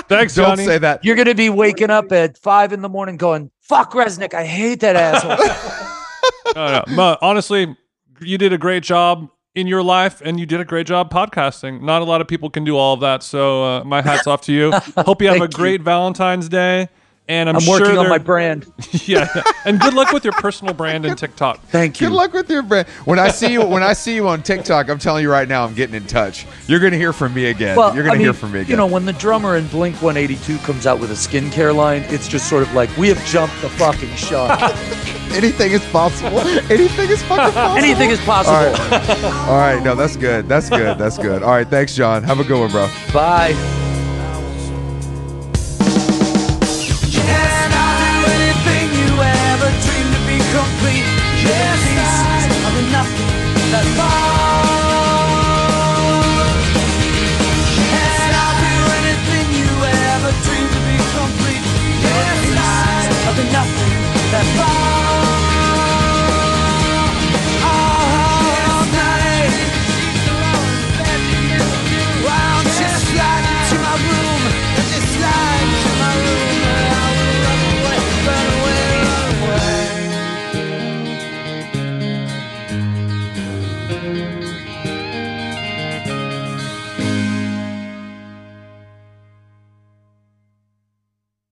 Thanks, Don't Johnny. say that. You're gonna be waking up at five in the morning going, "Fuck Rzeznik, I hate that asshole." [laughs] no, no. But honestly, you did a great job in your life, and you did a great job podcasting. Not a lot of people can do all of that, so uh, my hats off to you. [laughs] Hope you have a Thank you. great Valentine's Day. And I'm, I'm working on my brand. yeah, [laughs] yeah. and good luck with your personal brand and TikTok. Thank you. Good luck with your brand. When I see you, when I see you on TikTok, I'm telling you right now, I'm getting in touch. You're gonna hear from me again. Well, You're gonna hear from me again. You know, when the drummer in Blink 182 comes out with a skincare line, it's just sort of like we have jumped the fucking shark. [laughs] anything is possible. Anything is fucking [laughs] possible. Anything is possible. All right. All right. No, that's good. That's good. That's good. All right. Thanks, John. Have a good one, bro. Bye.